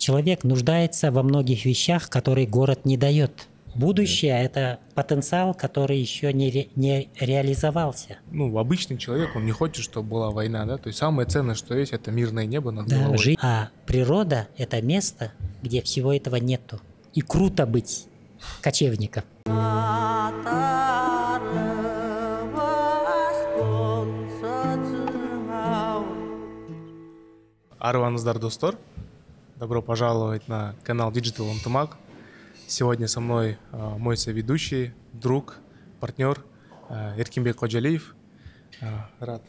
Человек нуждается во многих вещах, которые город не дает. Будущее – это потенциал, который еще не, ре- не реализовался. Ну, обычный человек, он не хочет, чтобы была война, да? То есть самое ценное, что есть, это мирное небо над Да, головой. жи- А природа – это место, где всего этого нету. И круто быть кочевником. Арваныздар достор, добро пожаловать на канал Digital Антымак. Сегодня со мной э, мой соведущий, друг, партнер э, Эркинбек Ходжалиев. Э, рад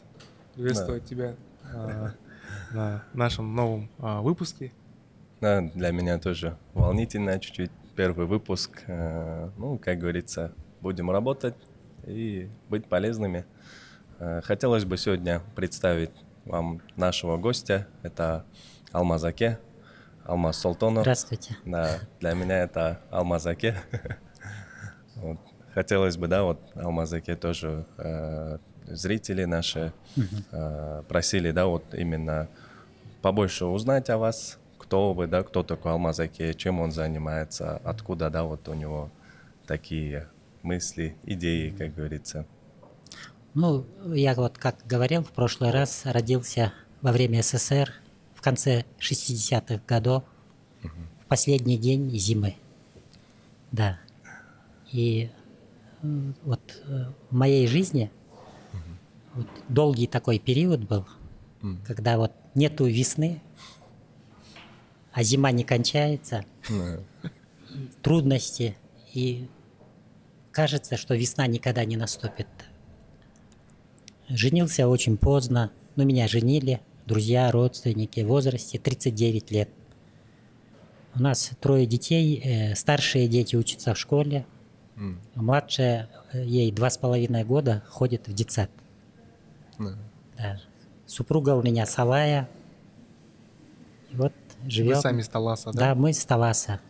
приветствовать тебя э, на нашем новом э, выпуске. Да, для меня тоже волнительно чуть-чуть. Первый выпуск. Э, Ну, как говорится, будем работать и быть полезными. Э, Хотелось бы сегодня представить вам нашего гостя. Это Алмазаке, Алмаз Солтонов. Здравствуйте. Да, для меня это Алмазаке. Вот. Хотелось бы, да, вот Алмазаке тоже э, зрители наши э, просили, да, вот именно побольше узнать о вас, кто вы, да, кто такой Алмазаке, чем он занимается, откуда, да, вот у него такие мысли, идеи, как говорится. Ну, я вот как говорил в прошлый раз, родился во время СССР в конце 60-х годов, в последний день зимы. Да. И э, вот э, в моей жизни вот долгий такой период был, когда вот нету весны, а зима не кончается, трудности, и кажется, что весна никогда не наступит. Женился очень поздно. Ну, меня женили, друзья, родственники в возрасте 39 лет. У нас трое детей, э, старшие дети учатся в школе, а младшая, э, ей два с половиной года, ходит в детсад. Да. Супруга у меня Салая. И вот живем. Вы сами с Таласа, Да, да? мы с Таласа.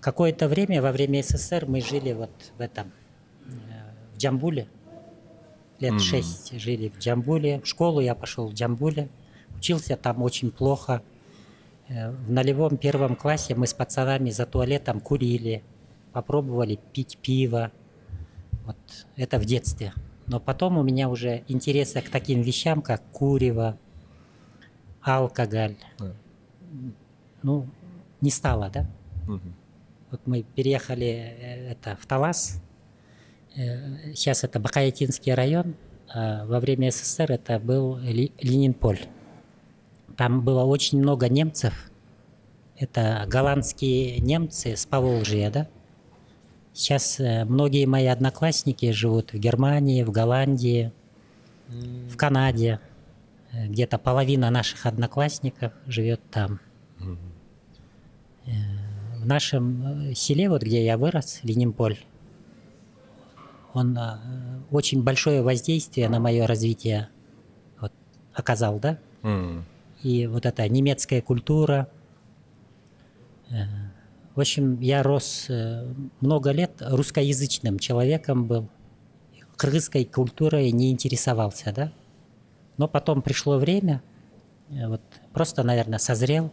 Какое-то время, во время СССР, мы жили вот в этом, э, в Джамбуле. Лет шесть жили в Джамбуле. В школу я пошел в Джамбуле. Учился там очень плохо. Э, В нулевом первом классе мы с пацанами за туалетом курили, попробовали пить пиво. Вот это в детстве. Но потом у меня уже интереса к таким вещам, как курево, алкоголь, ну, не стало, да? Вот мы переехали э, это, в Талас, Э, сейчас это Бакаятинский район, а во время СССР это был Ленинполь. Там было очень много немцев, это голландские немцы с Поволжья, да? Сейчас э, многие мои одноклассники живут в Германии, в Голландии, в Канаде. Э, Где-то половина наших одноклассников живет там. Э, В нашем селе, вот где я вырос, Ленинполь, он очень большое воздействие на мое развитие вот, оказал, да? М, и вот эта немецкая культура. Э, В общем, я рос э, много лет русскоязычным человеком был, кыргызской культурой не интересовался, да. Но потом пришло время, э, вот просто, наверное, созрел,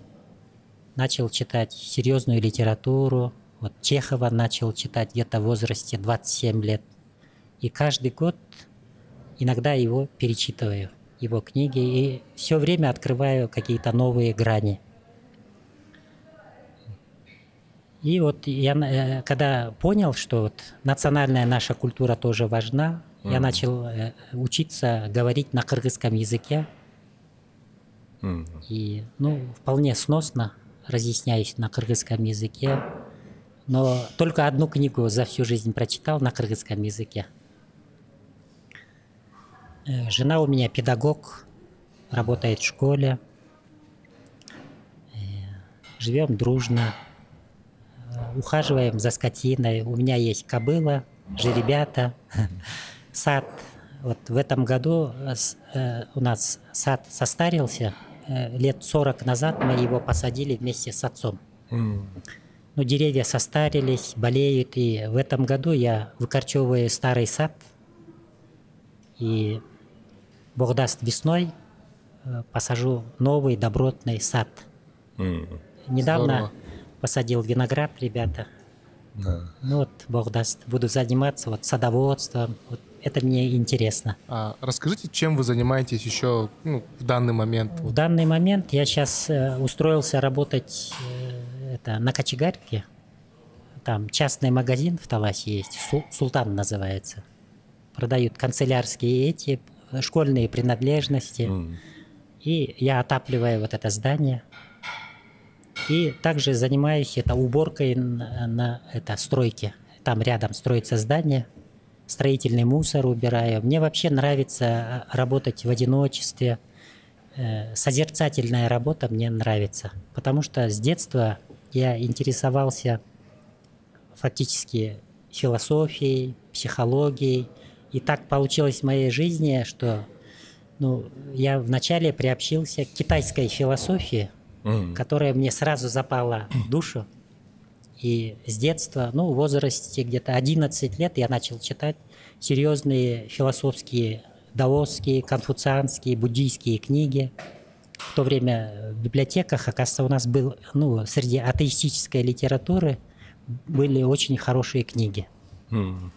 начал читать серьезную литературу, вот Чехова начал читать где-то в возрасте 27 лет. И каждый год иногда его перечитываю, его книги, и все время открываю какие-то новые грани. И вот я, э, когда понял, что вот национальная наша культура тоже важна, я начал э, учиться говорить на кыргызском языке. м, И, ну, вполне сносно разъясняюсь на кыргызском языке. Но только одну книгу за всю жизнь прочитал на кыргызском языке. Э, Жена у меня педагог, работает в школе. Э, Живем дружно, э, ухаживаем за скотиной. У меня есть кобыла, жеребята, сад. Вот в этом году у нас сад состарился. Лет 40 назад мы его посадили вместе с отцом. м, Ну, деревья состарились, болеют, и в этом году я выкорчевываю старый сад, и Бог даст весной э, посажу новый добротный сад. м. недавно Здорово. посадил виноград, ребята. Да. Ну вот, Бог даст, буду заниматься вот садоводством. Вот это мне интересно. А расскажите, чем вы занимаетесь еще ну, в данный момент? В данный момент я сейчас устроился работать э, это, на кочегарке. Там частный магазин в Таласе есть, Су- Султан называется. Продают канцелярские эти, э, школьные принадлежности. М. И я отапливаю вот это здание. И также занимаюсь это уборкой на, на это стройке. Там рядом строится здание, строительный мусор убираю. Мне вообще нравится э, работать в одиночестве. Э, Созерцательная работа мне нравится, потому что с детства я интересовался фактически философией, психологией. И так получилось в моей жизни, что ну, я вначале приобщился к китайской философии, М. которая мне сразу запала в душу. И с детства, ну, в возрасте где-то 11 лет я начал читать серьезные философские, даосские, конфуцианские, буддийские книги. В то время в библиотеках, оказывается, у нас был, ну, среди атеистической литературы были очень хорошие книги. М.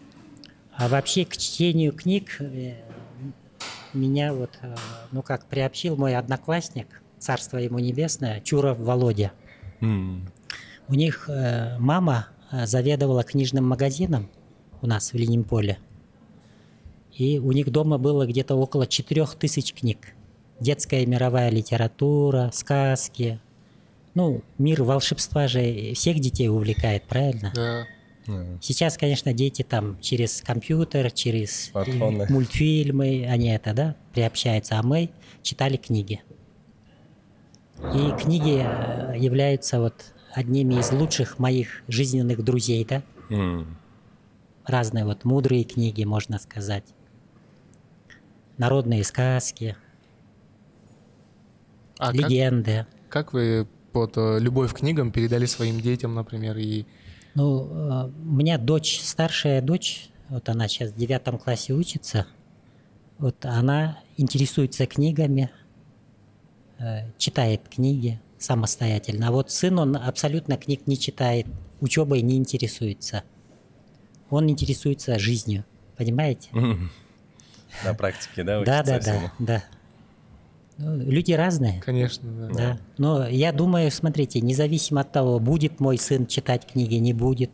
А вообще к чтению книг э, меня вот, э, ну как, приобщил мой одноклассник, царство ему небесное, Чуров Володя. М. У них э, мама заведовала книжным магазином у нас в Ленинполе. И у них дома было где-то около четырех тысяч книг. Детская мировая литература, сказки. Ну, мир волшебства же всех детей увлекает, правильно? Да. Сейчас, конечно, дети там через компьютер, через Смартфоны. мультфильмы, они это, да, приобщаются, а мы читали книги. И книги э, являются вот одними из лучших моих жизненных друзей, да, М. разные вот мудрые книги, можно сказать, народные сказки, А как, легенды. как вы вот, э, любовь к книгам передали своим детям, например, и Ну, э, у меня дочь, старшая дочь, вот она сейчас в девятом классе учится, вот она интересуется книгами, э, читает книги самостоятельно. А вот сын, он абсолютно книг не читает, учебой не интересуется. Он интересуется жизнью, понимаете? На практике, да, Да, да, да, да. Ну, люди разные. конечно, да. Да. Но я думаю, смотрите, независимо от того, будет мой сын читать книги, не будет,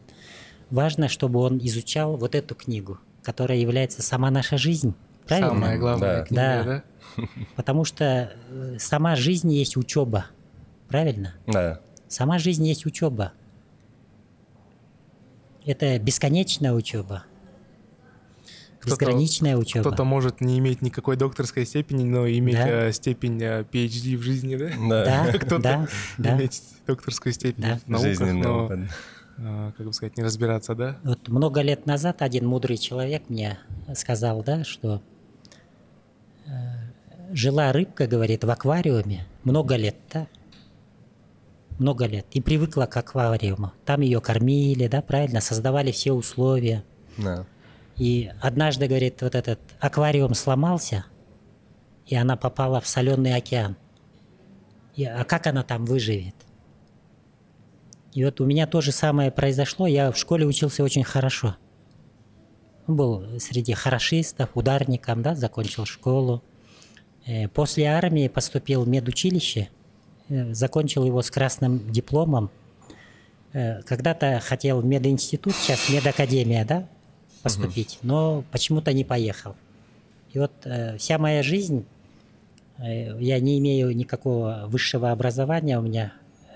важно, чтобы он изучал вот эту книгу, которая является сама наша жизнь. Правильно? Самая главная Да. книга, Да. да? Потому что э, сама жизнь есть учеба. Правильно? Да. Сама жизнь есть учеба. Это бесконечная учеба. Кто-то- Безграничная учеба. Кто-то может не иметь никакой докторской степени, но иметь Да. э, степень э, PhD в жизни, да? Да. Да, Кто-то да, да. Иметь докторскую степень Да. в науках, Жизненный но, опыт. э, как бы сказать, не разбираться, да? Вот много лет назад один мудрый человек мне сказал, да, что жила рыбка, говорит, в аквариуме много лет, да, много лет, и привыкла к аквариуму. Там ее кормили, да, правильно, создавали все условия. Да. И однажды, говорит, вот этот аквариум сломался, и она попала в соленый океан. И, а как она там выживет? И вот у меня то же самое произошло. Я в школе учился очень хорошо. Был среди хорошистов, ударником, да, закончил школу. Э, После армии поступил в медучилище, э, закончил его с красным дипломом. Э, Когда-то хотел в мединститут, сейчас медакадемия, да, поступить, но почему-то не поехал. И вот э, вся моя жизнь, э, я не имею никакого высшего образования, у меня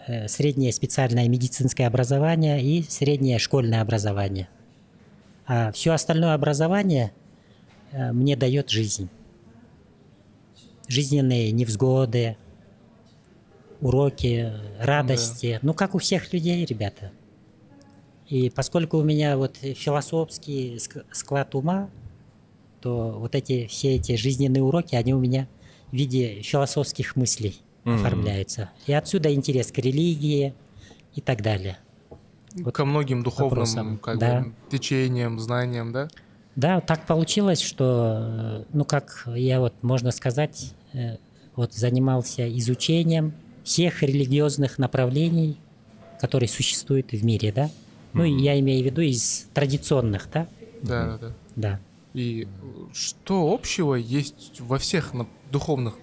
э, среднее специальное медицинское образование и среднее школьное образование. А все остальное образование э, мне дает жизнь. Жизненные невзгоды, уроки, радости. Ну, как у всех людей, ребята. И поскольку у меня вот философский ск- склад ума, то вот эти все эти жизненные уроки, они у меня в виде философских мыслей Мгм. оформляются. И отсюда интерес к религии и так далее. Ко многим духовным вопросам. как Да. бы, течениям, знаниям, да? Да, так получилось, что, ну как я вот, можно сказать, э, вот занимался изучением всех религиозных направлений, которые существуют в мире, да? Ну, я имею в виду из традиционных, да? Да, да, да. Да. И что общего есть во всех духовных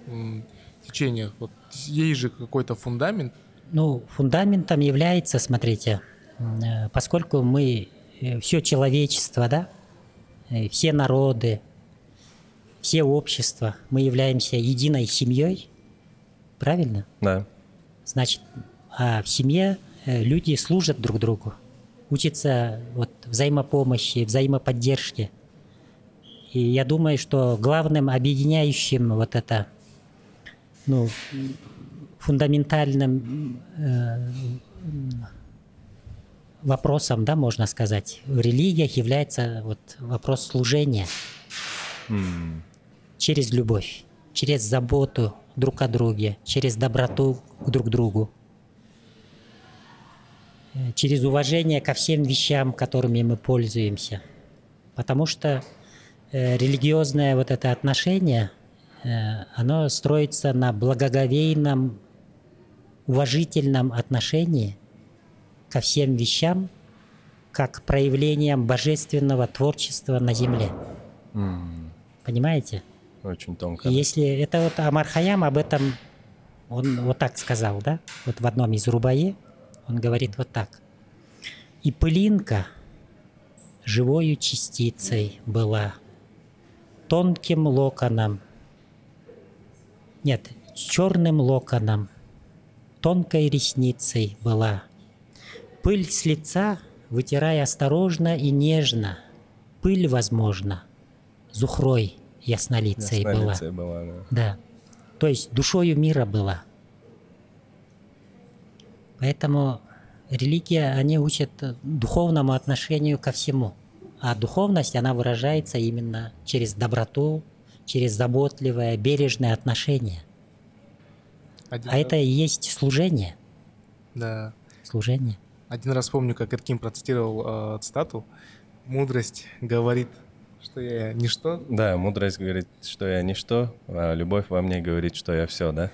течениях? Вот есть же какой-то фундамент. Ну, фундаментом является, смотрите, э, поскольку мы все человечество, да, э, все народы, все общества, мы являемся единой семьей, правильно? Да. Значит, а в семье э, люди служат друг другу, учатся вот взаимопомощи, взаимоподдержке. И я думаю, что главным объединяющим вот это, ну, фундаментальным э, вопросом, да, можно сказать, в религиях является вот вопрос служения. Через любовь, через заботу друг о друге, через доброту к друг другу, через уважение ко всем вещам, которыми мы пользуемся. Потому что э, религиозное вот это отношение, э, оно строится на благоговейном, уважительном отношении ко всем вещам, как проявлением божественного творчества на земле. Понимаете? Очень тонко. И если это вот Амар Хаям об этом, он вот так сказал, да? Вот в одном из Рубае он говорит вот так. И пылинка живою частицей была, тонким локоном, нет, черным локоном, тонкой ресницей была. Пыль с лица, вытирая осторожно и нежно, пыль, возможно, зухрой яснолицей была. Яснолицей была, да. Да. То есть душою мира была. Поэтому религия, они учат духовному отношению ко всему. А духовность, она выражается именно через доброту, через заботливое, бережное отношение. Один А раз- это и есть служение. Да. Служение. Один раз помню, как Эркин процитировал э, цитату. Мудрость говорит, что я ничто. Да, мудрость говорит, что я ничто, а любовь во мне говорит, что я все, да?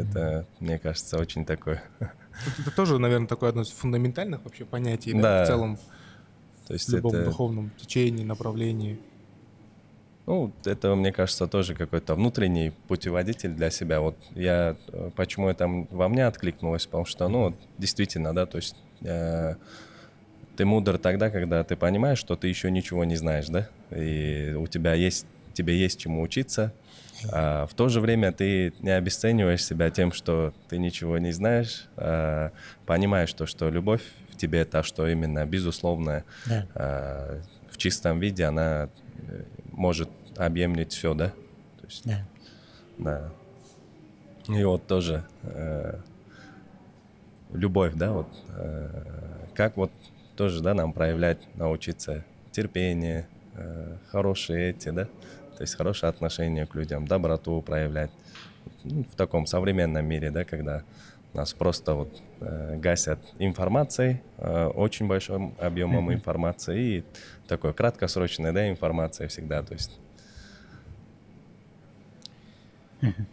Это, мне кажется, очень такое. Это, тоже, наверное, такое одно из фундаментальных вообще понятий да, Да. в целом То есть в любом это, духовном течении, направлении. ну, это, мне кажется, тоже какой-то внутренний путеводитель для себя. Вот я, э, почему это во мне откликнулось, потому что, ну, действительно, да, то есть э, ты мудр тогда, когда ты понимаешь, что ты еще ничего не знаешь, да, и у тебя есть, тебе есть чему учиться, а в то же время ты не обесцениваешь себя тем, что ты ничего не знаешь, а понимаешь то, что любовь в тебе та, что именно безусловная, Да. а, в чистом виде она э, может объемлить все, да? То есть, Да. да. И вот тоже э, любовь, да, вот э, как вот тоже, да, нам проявлять, научиться терпение, э, хорошие эти, да, то есть хорошее отношение к людям, доброту проявлять Ну, в таком современном мире, да, когда нас просто вот э, гасят информацией, э, очень большим объемом информации и такой краткосрочной, да, информации всегда, то есть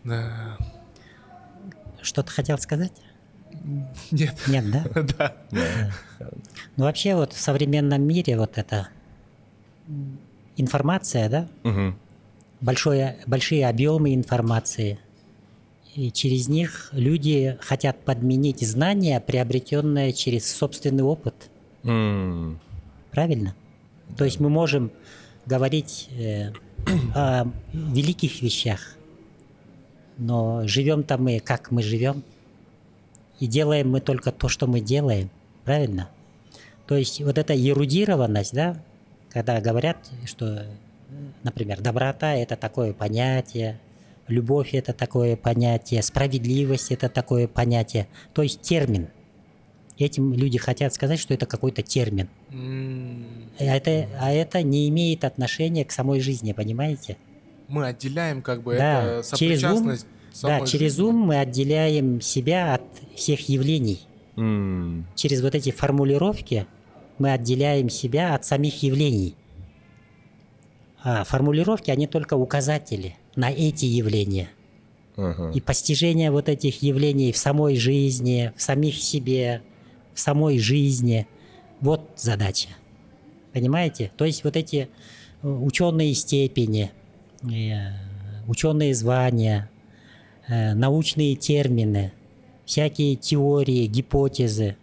Да. Что-то хотел сказать? Нет. Нет, да? Да. Ну, вообще вот в современном мире вот эта информация, да, Мгм. Большое, большие объемы информации. И через них люди хотят подменить знания, приобретенные через собственный опыт. М, Правильно? То есть мы можем говорить э, о великих вещах, но живем-то мы, как мы живем, и делаем мы только то, что мы делаем. Правильно? То есть вот эта ерудированность, да, когда говорят, что, например, доброта – это такое понятие, любовь – это такое понятие, справедливость – это такое понятие, то есть термин. Этим люди хотят сказать, что это какой-то термин. А это, а это не имеет отношения к самой жизни, понимаете? Мы отделяем как бы Да, это через ум, сопричастность да, через жизни. ум мы отделяем себя от всех явлений. м, Через вот эти формулировки мы отделяем себя от самих явлений. А формулировки, они только указатели на эти явления. И постижение вот этих явлений в самой жизни, в самих себе, в самой жизни. Вот задача. Понимаете? То есть вот эти э, ученые степени, э, ученые звания, э, научные термины, всякие теории, гипотезы,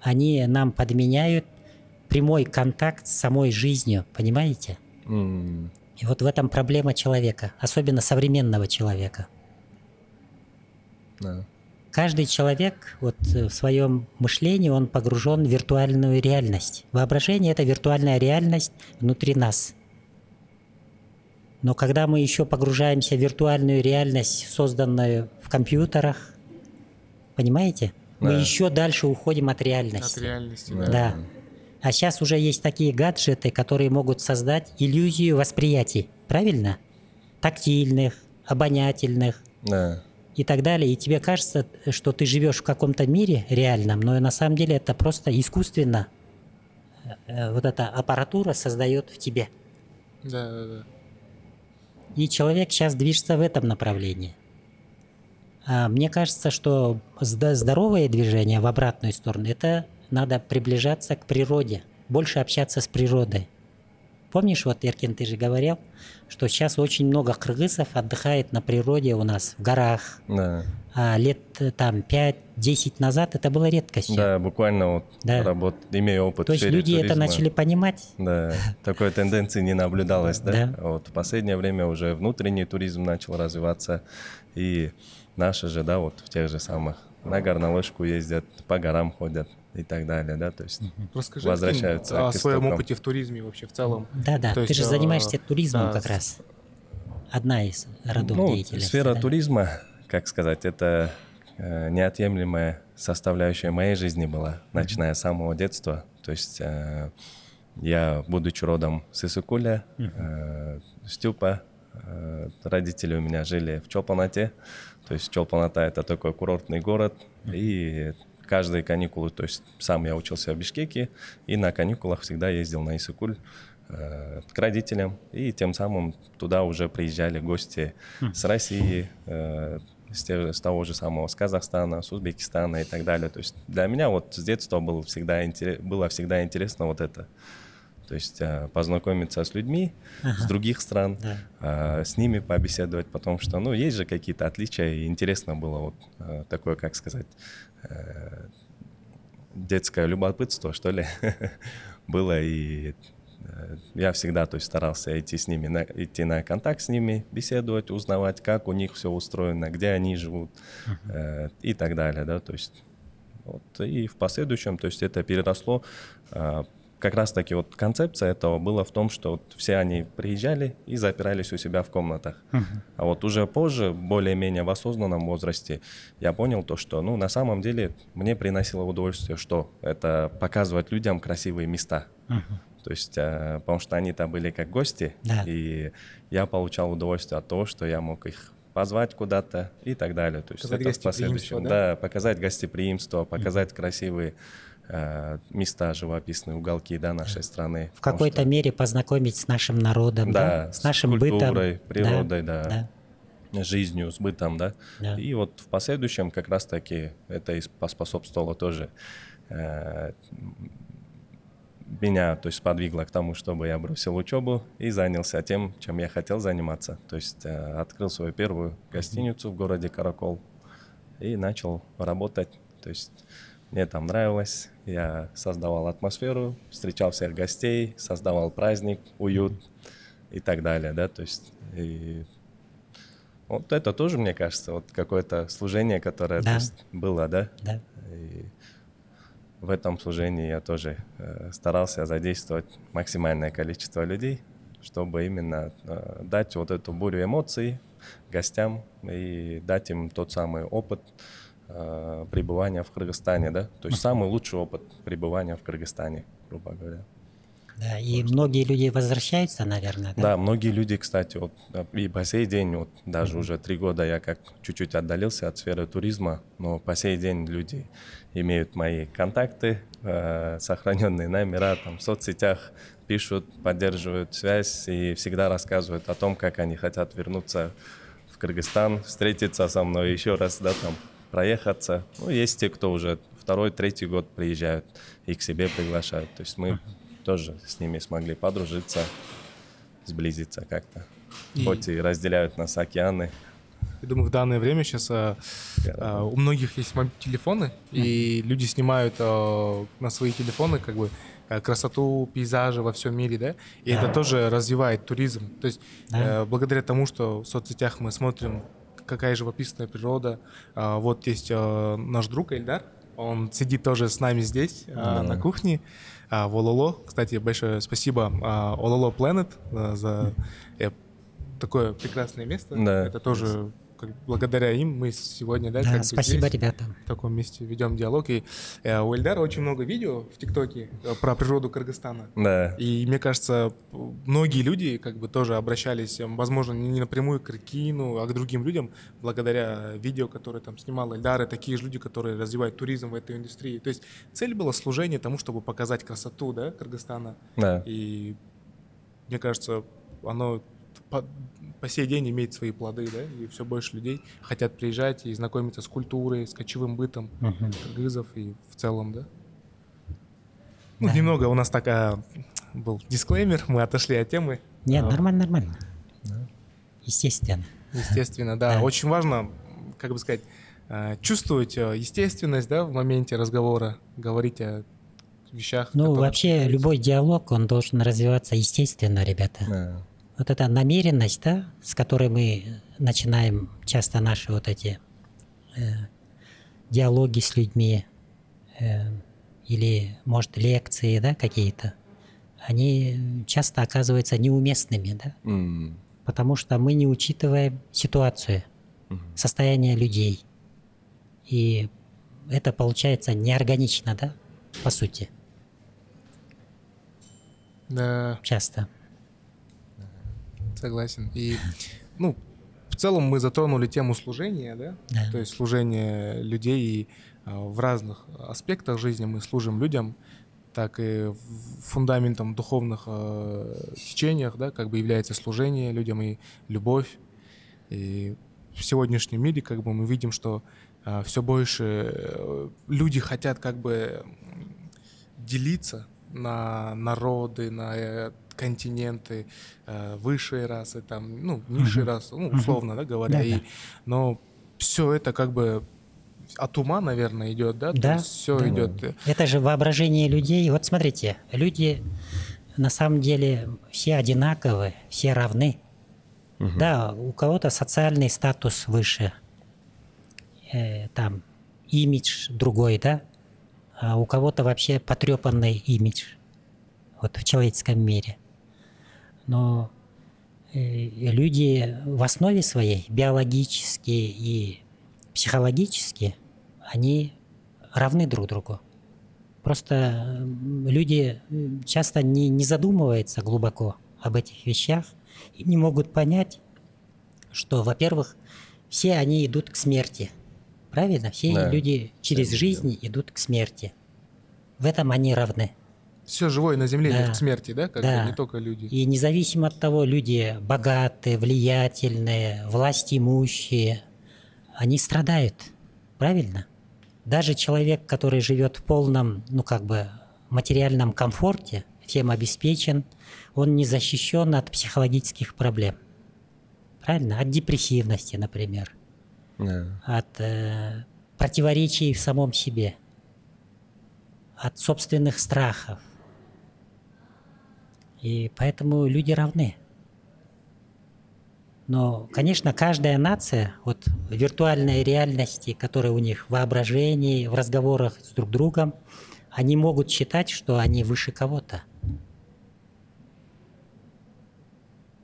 они нам подменяют прямой контакт с самой жизнью, понимаете? И вот в этом проблема человека, особенно современного человека. да. Каждый человек вот э, в своем мышлении, он погружен в виртуальную реальность. Воображение – это виртуальная реальность внутри нас. Но когда мы еще погружаемся в виртуальную реальность, созданную в компьютерах, понимаете, мы Да. еще дальше уходим от От реальности. реальности. Да. Да. А сейчас уже есть такие гаджеты, которые могут создать иллюзию восприятий. Правильно? Тактильных, обонятельных Да. и так далее. И тебе кажется, что ты живешь в каком-то мире реальном, но на самом деле это просто искусственно. э, Вот эта аппаратура создает в тебе. Да, да, да. И человек сейчас движется в этом направлении. А мне кажется, что здоровое движение в обратную сторону – это надо приближаться к природе, больше общаться с природой. Помнишь, вот, Иркин, ты же говорил, что сейчас очень много кыргызов отдыхает на природе у нас, в горах. Да. А лет э, там 5-10 назад это было редкостью. Да, буквально вот Да. работ, имея опыт То есть люди это туризма. начали понимать. Да, такой тенденции не наблюдалось, да? Да. Вот в последнее время уже внутренний туризм начал развиваться, и наши же, да, вот в тех же самых на горнолыжку ездят, по горам ходят и так далее, да, то есть Расскажи возвращаются о к своем опыте в туризме вообще в целом. Да-да, То ты есть, же э, занимаешься туризмом да, как раз. Одна из родов Ну, деятельности. сфера да? туризма, как сказать, это э, неотъемлемая составляющая моей жизни была, начиная с самого детства. То есть э, я, будучи родом с Исыкуля, э, Стюпа, э, родители у меня жили в Чолпанате. То есть Чолпаната это такой курортный город, и каждые каникулы, то есть сам я учился в Бишкеке, и на каникулах всегда ездил на Исыкуль э, к родителям, и тем самым туда уже приезжали гости с России, э, с, те- с того же самого, с Казахстана, с Узбекистана и так далее. То есть для меня вот с детства был всегда было всегда интересно вот это. То есть э, познакомиться с людьми с других стран, Да. э, с ними побеседовать, потому что, ну, есть же какие-то отличия, и интересно было вот э, такое, как сказать, детское любопытство, что ли, было, и э, я всегда, то есть, старался идти с ними, на, идти на контакт с ними, беседовать, узнавать, как у них все устроено, где они живут э, и так далее, да, то есть вот, и в последующем, то есть это переросло, а, как раз таки вот концепция этого была в том, что вот все они приезжали и запирались у себя в комнатах. А вот уже позже, более-менее в осознанном возрасте, я понял то, что, ну, на самом деле мне приносило удовольствие, что это показывать людям красивые места. То есть, э, потому что они-то были как гости, Да. и я получал удовольствие от того, что я мог их позвать куда-то и так далее. То есть Показать это в последующем, да? да, показать гостеприимство, показать красивые э, места, живописные уголки, да, нашей страны. В какой-то что- мере познакомить с нашим народом, да, Да, с с нашим бытом. культурой, да, природой, да. жизнью, с бытом, да? Да. И вот в последующем как раз-таки это и поспособствовало тоже э, меня, то есть сподвигло к тому, чтобы я бросил учебу и занялся тем, чем я хотел заниматься. То есть э, открыл свою первую гостиницу в городе Каракол и начал работать. То есть мне там нравилось, я создавал атмосферу, встречал всех гостей, создавал праздник, уют и так далее, да, то есть и вот это тоже, мне кажется, вот какое-то служение, которое то Да. есть, было, да, Да. и в этом служении я тоже э, старался задействовать максимальное количество людей, чтобы именно э, дать вот эту бурю эмоций гостям и дать им тот самый опыт э, пребывания в Кыргызстане, да, то есть самый лучший опыт пребывания в Кыргызстане, грубо говоря. Да, и многие люди возвращаются, наверное, да? Да, многие люди, кстати, вот э, и по сей день, вот даже уже три года я как чуть-чуть отдалился от сферы туризма, но по сей день люди имеют мои контакты, э, сохраненные номера там в соцсетях, пишут, поддерживают связь и всегда рассказывают о том, как они хотят вернуться в Кыргызстан, встретиться со мной еще раз, да, там, проехаться. Ну, есть те, кто уже второй, третий год приезжают и к себе приглашают. То есть мы тоже с ними смогли подружиться, сблизиться как-то. Хоть и разделяют нас океаны. Я думаю, в данное время сейчас а, а, у многих есть телефоны, и люди снимают а, на свои телефоны как бы а, красоту, пейзажи во всем мире, да, и это тоже развивает туризм. То есть Да. э, благодаря тому, что в соцсетях мы смотрим, какая живописная природа, а, вот есть а, наш друг Эльдар, он сидит тоже с нами здесь, а, на кухне, в Ололо. Кстати, большое спасибо Ололо Planet а, за э, такое прекрасное место. Да. Это тоже как, благодаря им мы сегодня, да, Да, как спасибо, здесь, ребята. в таком месте ведем диалог. И э, у Эльдара очень много видео в ТикТоке э, про природу Кыргызстана. Да. И мне кажется, многие люди как бы тоже обращались, э, возможно, не напрямую к Рыкину, а к другим людям, благодаря видео, которые там снимал Эльдар, и такие же люди, которые развивают туризм в этой индустрии. То есть цель была служение тому, чтобы показать красоту, да, Кыргызстана. Да. И мне кажется, оно по, сей день имеет свои плоды, да, и все больше людей хотят приезжать и знакомиться с культурой, с кочевым бытом кыргызов и в целом, да. Ну, Да. немного у нас такая был дисклеймер, мы отошли от темы. Нет, А, нормально, нормально. Естественно. Естественно, да. Да. Очень важно, как бы сказать, э, чувствовать э, естественность, да, в моменте разговора, говорить о вещах. Ну, вообще, случаются. любой диалог, он должен развиваться естественно, ребята. Да. Вот эта намеренность, да, с которой мы начинаем часто наши вот эти э, диалоги с людьми, э, или, может, лекции, да, какие-то, они часто оказываются неуместными, да, М. потому что мы не учитываем ситуацию, состояние людей. И это получается неорганично, да, по сути, Да, часто. Согласен. И, ну, в целом мы затронули тему служения, да? Да. То есть служение людей и э, в разных аспектах жизни мы служим людям, так и фундаментом духовных э, течениях, да, как бы является служение людям и любовь. И в сегодняшнем мире как бы мы видим, что все больше э, люди хотят как бы делиться на народы, на э, континенты, э, высшие расы, там, ну, низшие расы, ну, условно, да, говоря. И, но все это как бы от ума, наверное, идет, да? Да, все да. идет. э, Это же воображение людей. Вот смотрите, люди на самом деле все одинаковы, все равны. Да, у кого-то социальный статус выше, э, там имидж другой, да, а у кого-то вообще потрепанный имидж вот в человеческом мире. Но э, люди в основе своей биологически и психологически они равны друг другу. Просто люди часто не, не задумываются глубоко об этих вещах и не могут понять, что, во-первых, все они идут к смерти. Правильно? Все Да. люди через жизнь идут к смерти. В этом они равны. Все живое на земле идет Да. к смерти, да? Как Да. не только люди. И независимо от того, люди богатые, влиятельные, власть имущие, они страдают. Правильно? Даже человек, который живет в полном, ну как бы, материальном комфорте, всем обеспечен, он не защищен от психологических проблем. Правильно? От депрессивности, например. Да. От э, противоречий в самом себе. От собственных страхов. И поэтому люди равны. Но, конечно, каждая нация, вот виртуальной реальности, которая у них в воображении, в разговорах с друг другом, они могут считать, что они выше кого-то.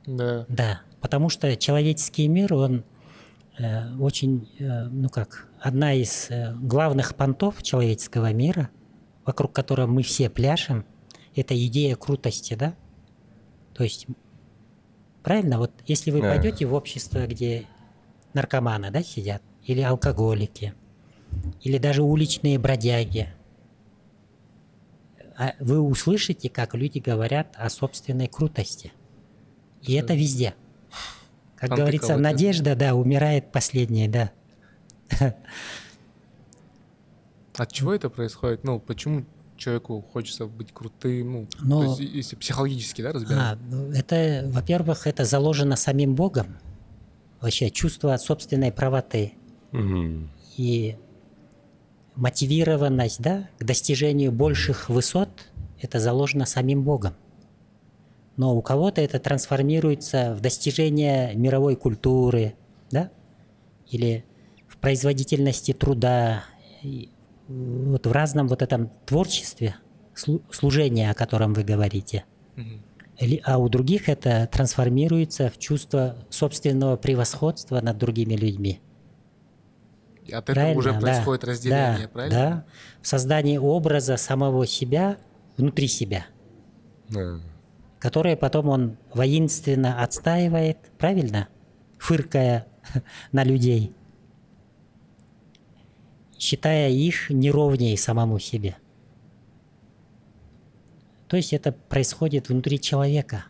Да. Да, потому что человеческий мир, он э, очень, э, ну как, одна из э, главных понтов человеческого мира, вокруг которого мы все пляшем, это идея крутости, да? То есть, правильно, вот если вы Да. пойдете в общество, где наркоманы, да, сидят, или алкоголики, или даже уличные бродяги, а вы услышите, как люди говорят о собственной крутости. И это везде. Как говорится, да? надежда, да, умирает последняя, да. От чего это происходит? Ну, почему человеку хочется быть крутым? Ну, Ну, то есть, если психологически, да, разбирать? А, ну, это, во-первых, это заложено самим Богом. Вообще чувство собственной правоты Мгм. и мотивированность, да, к достижению больших высот, это заложено самим Богом. Но у кого-то это трансформируется в достижение мировой культуры, да, или в производительности труда, и вот в разном вот этом творчестве, слу- служении, о котором вы говорите. Или- А у других это трансформируется в чувство собственного превосходства над другими людьми. И от этого уже да, происходит разделение, да, правильно? Да, в создании образа самого себя внутри себя, Да. которое потом он воинственно отстаивает, правильно? Фыркая на людей, считая их неровней самому себе. То есть это происходит внутри человека.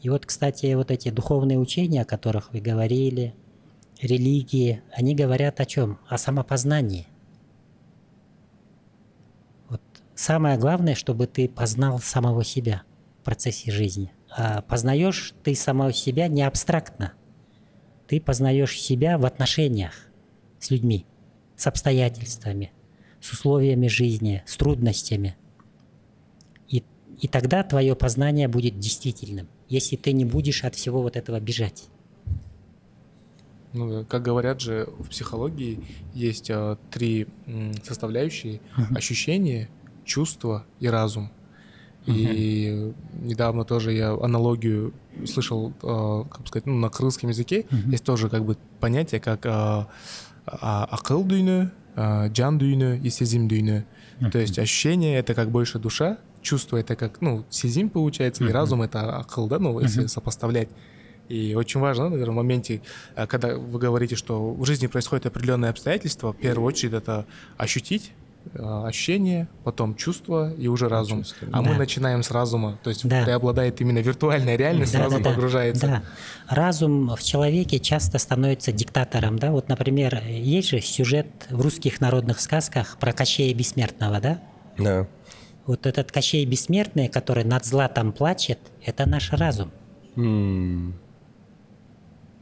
И вот, кстати, вот эти духовные учения, о которых вы говорили, религии, они говорят о чем? О самопознании. Вот самое главное, чтобы ты познал самого себя в процессе жизни. А познаешь ты самого себя не абстрактно. Ты познаешь себя в отношениях с людьми, с обстоятельствами, с условиями жизни, с трудностями. И, и тогда твое познание будет действительным, если ты не будешь от всего вот этого бежать. Ну, как говорят же, в психологии есть э, три м, составляющие: ощущение, чувство и разум. И недавно тоже я аналогию слышал, э, как бы сказать, ну, на крымском языке есть тоже как бы понятие, как э, а- акыл дүйні, э, жан дүйні и сезим дүйні. То есть ощущение — это как больше душа, чувство — это как, ну, сезим получается, и разум — это акыл, да, ну, если сопоставлять. И очень важно, наверное, в моменте, э, когда вы говорите, что в жизни происходят определенные обстоятельства, в первую очередь это ощутить э, ощущение, потом чувство и уже разум. Чувство, а мы да. начинаем с разума, то есть Да. преобладает именно виртуальная реальность, Да, сразу да, погружается. Да. Разум в человеке часто становится диктатором, да. Вот, например, есть же сюжет в русских народных сказках про Кощея Бессмертного, да. Да. Вот этот Кощей Бессмертный, который над златом плачет, это наш разум. М.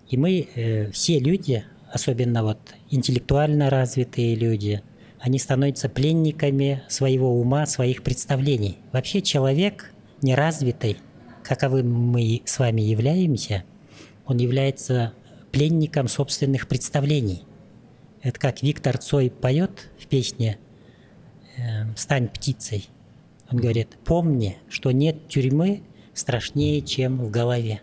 И мы, э, все люди, особенно вот интеллектуально развитые люди, они становятся пленниками своего ума, своих представлений. Вообще человек неразвитый, каковым мы с вами являемся, он является пленником собственных представлений. Это как Виктор Цой поет в песне э, «Стань птицей». Он говорит, помни, что нет тюрьмы страшнее, чем в голове.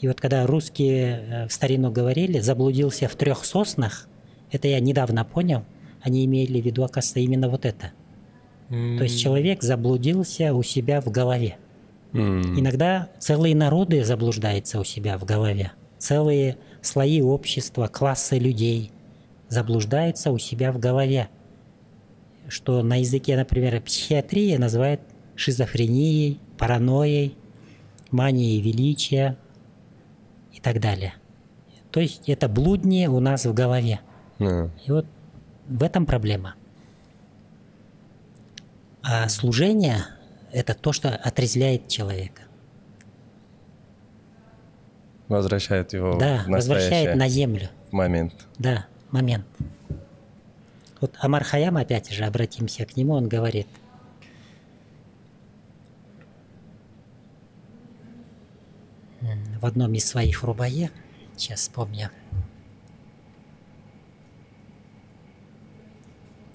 И вот когда русские э, в старину говорили, заблудился в трех соснах, это я недавно понял, они имели в виду, оказывается, именно вот это. То есть человек заблудился у себя в голове. М. Иногда целые народы заблуждаются у себя в голове. Целые слои общества, классы людей заблуждаются у себя в голове. Что на языке, например, психиатрии называют шизофренией, паранойей, манией величия и так далее. То есть это блуднее у нас в голове. Да. И вот в этом проблема. А служение – это то, что отрезвляет человека. Возвращает его да, в возвращает на землю. момент. Да, момент. Вот Амар Хаям, опять же, обратимся к нему, он говорит, в одном из своих рубае, сейчас вспомню,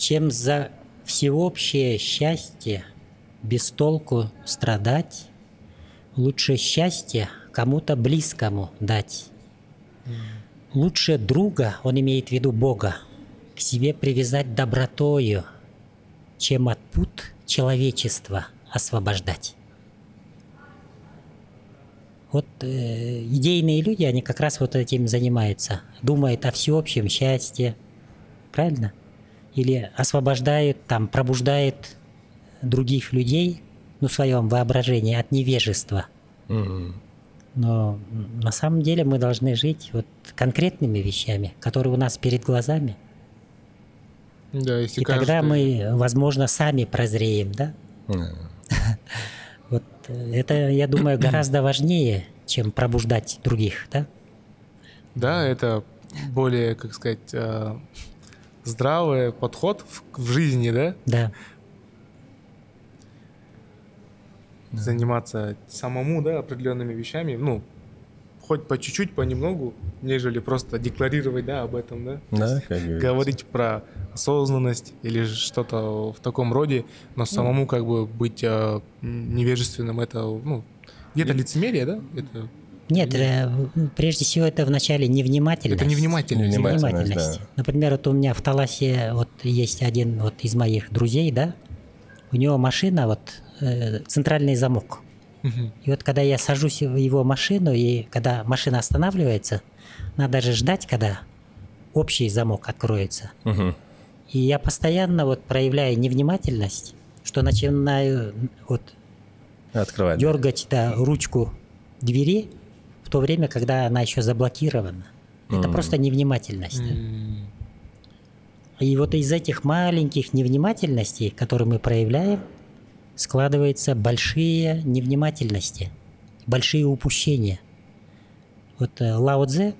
чем за всеобщее счастье без толку страдать, лучше счастье кому-то близкому дать. Лучше друга, он имеет в виду Бога, к себе привязать добротою, чем от пут человечества освобождать. Вот э, идейные люди, они как раз вот этим занимаются. Думают о всеобщем счастье, правильно? Или освобождают, там, пробуждают других людей, ну, в своем воображении от невежества. М. Но на самом деле мы должны жить вот конкретными вещами, которые у нас перед глазами. Да, если И тогда каждый- мы, возможно, сами прозреем, да? Вот э, это, я думаю, гораздо важнее, чем пробуждать других, да? Да, это более, как сказать, э, здравый подход в, в жизни, да? Да. Заниматься самому, да, определенными вещами, ну, хоть по чуть-чуть, понемногу, нежели просто декларировать, да, об этом, да? Да, как говорится. Говорить про осознанность или что-то в таком роде, но самому как бы быть э, невежественным, это, ну, где-то лицемерие, да? Это, Нет, э, прежде всего это вначале невнимательность. это невнимательность. Невнимательность. Невнимательность. да. Например, вот у меня в Таласе вот есть один вот из моих друзей, да, у него машина вот э, центральный замок. И вот когда я сажусь в его машину, и когда машина останавливается, надо же ждать, когда общий замок откроется. Мгм. И я постоянно вот проявляю невнимательность, что начинаю вот Открывать. дергать да, ручку двери то время, когда она еще заблокирована. Это просто невнимательность. М, И вот из этих маленьких невнимательностей, которые мы проявляем, складываются большие невнимательности, большие упущения. Вот э, Лао Цзэ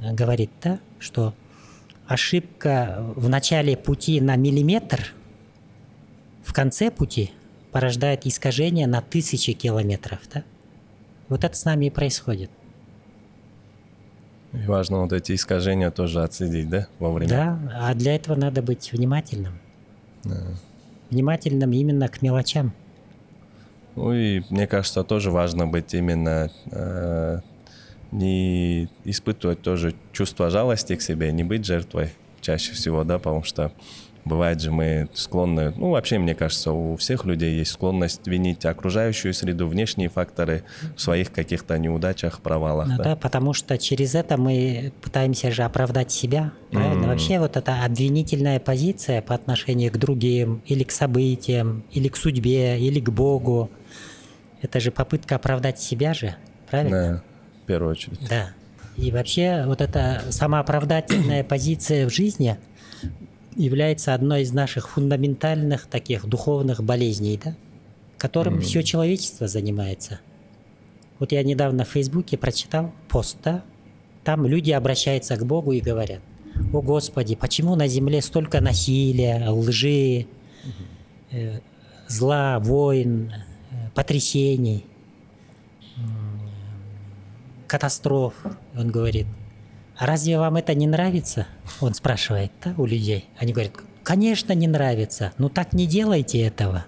э, говорит, да, что ошибка в начале пути на миллиметр в конце пути порождает искажение на тысячи километров. Да? Вот это с нами и происходит. И важно вот эти искажения тоже отследить, да, вовремя? Да, а для этого надо быть внимательным. Внимательным именно к мелочам. Ну и мне кажется, тоже важно быть именно э, не испытывать тоже чувство жалости к себе, не быть жертвой чаще всего, да, потому что бывает же мы склонны, ну вообще мне кажется, у всех людей есть склонность винить окружающую среду, внешние факторы в своих каких-то неудачах, провалах, Ну да. да, потому что через это мы пытаемся же оправдать себя. Правильно? Вообще вот эта обвинительная позиция по отношению к другим, или к событиям, или к судьбе, или к Богу, это же попытка оправдать себя же. Правильно? Да, в первую очередь. Да. И вообще вот эта самооправдательная позиция в жизни является одной из наших фундаментальных таких духовных болезней, да? которым все человечество занимается. Вот я недавно в Фейсбуке прочитал пост, да? там люди обращаются к Богу и говорят, о Господи, почему на земле столько насилия, лжи, э, зла, войн, э, потрясений, катастроф. Он говорит, разве вам это не нравится? Он спрашивает, да, у людей. Они говорят, конечно, не нравится, но так не делайте этого.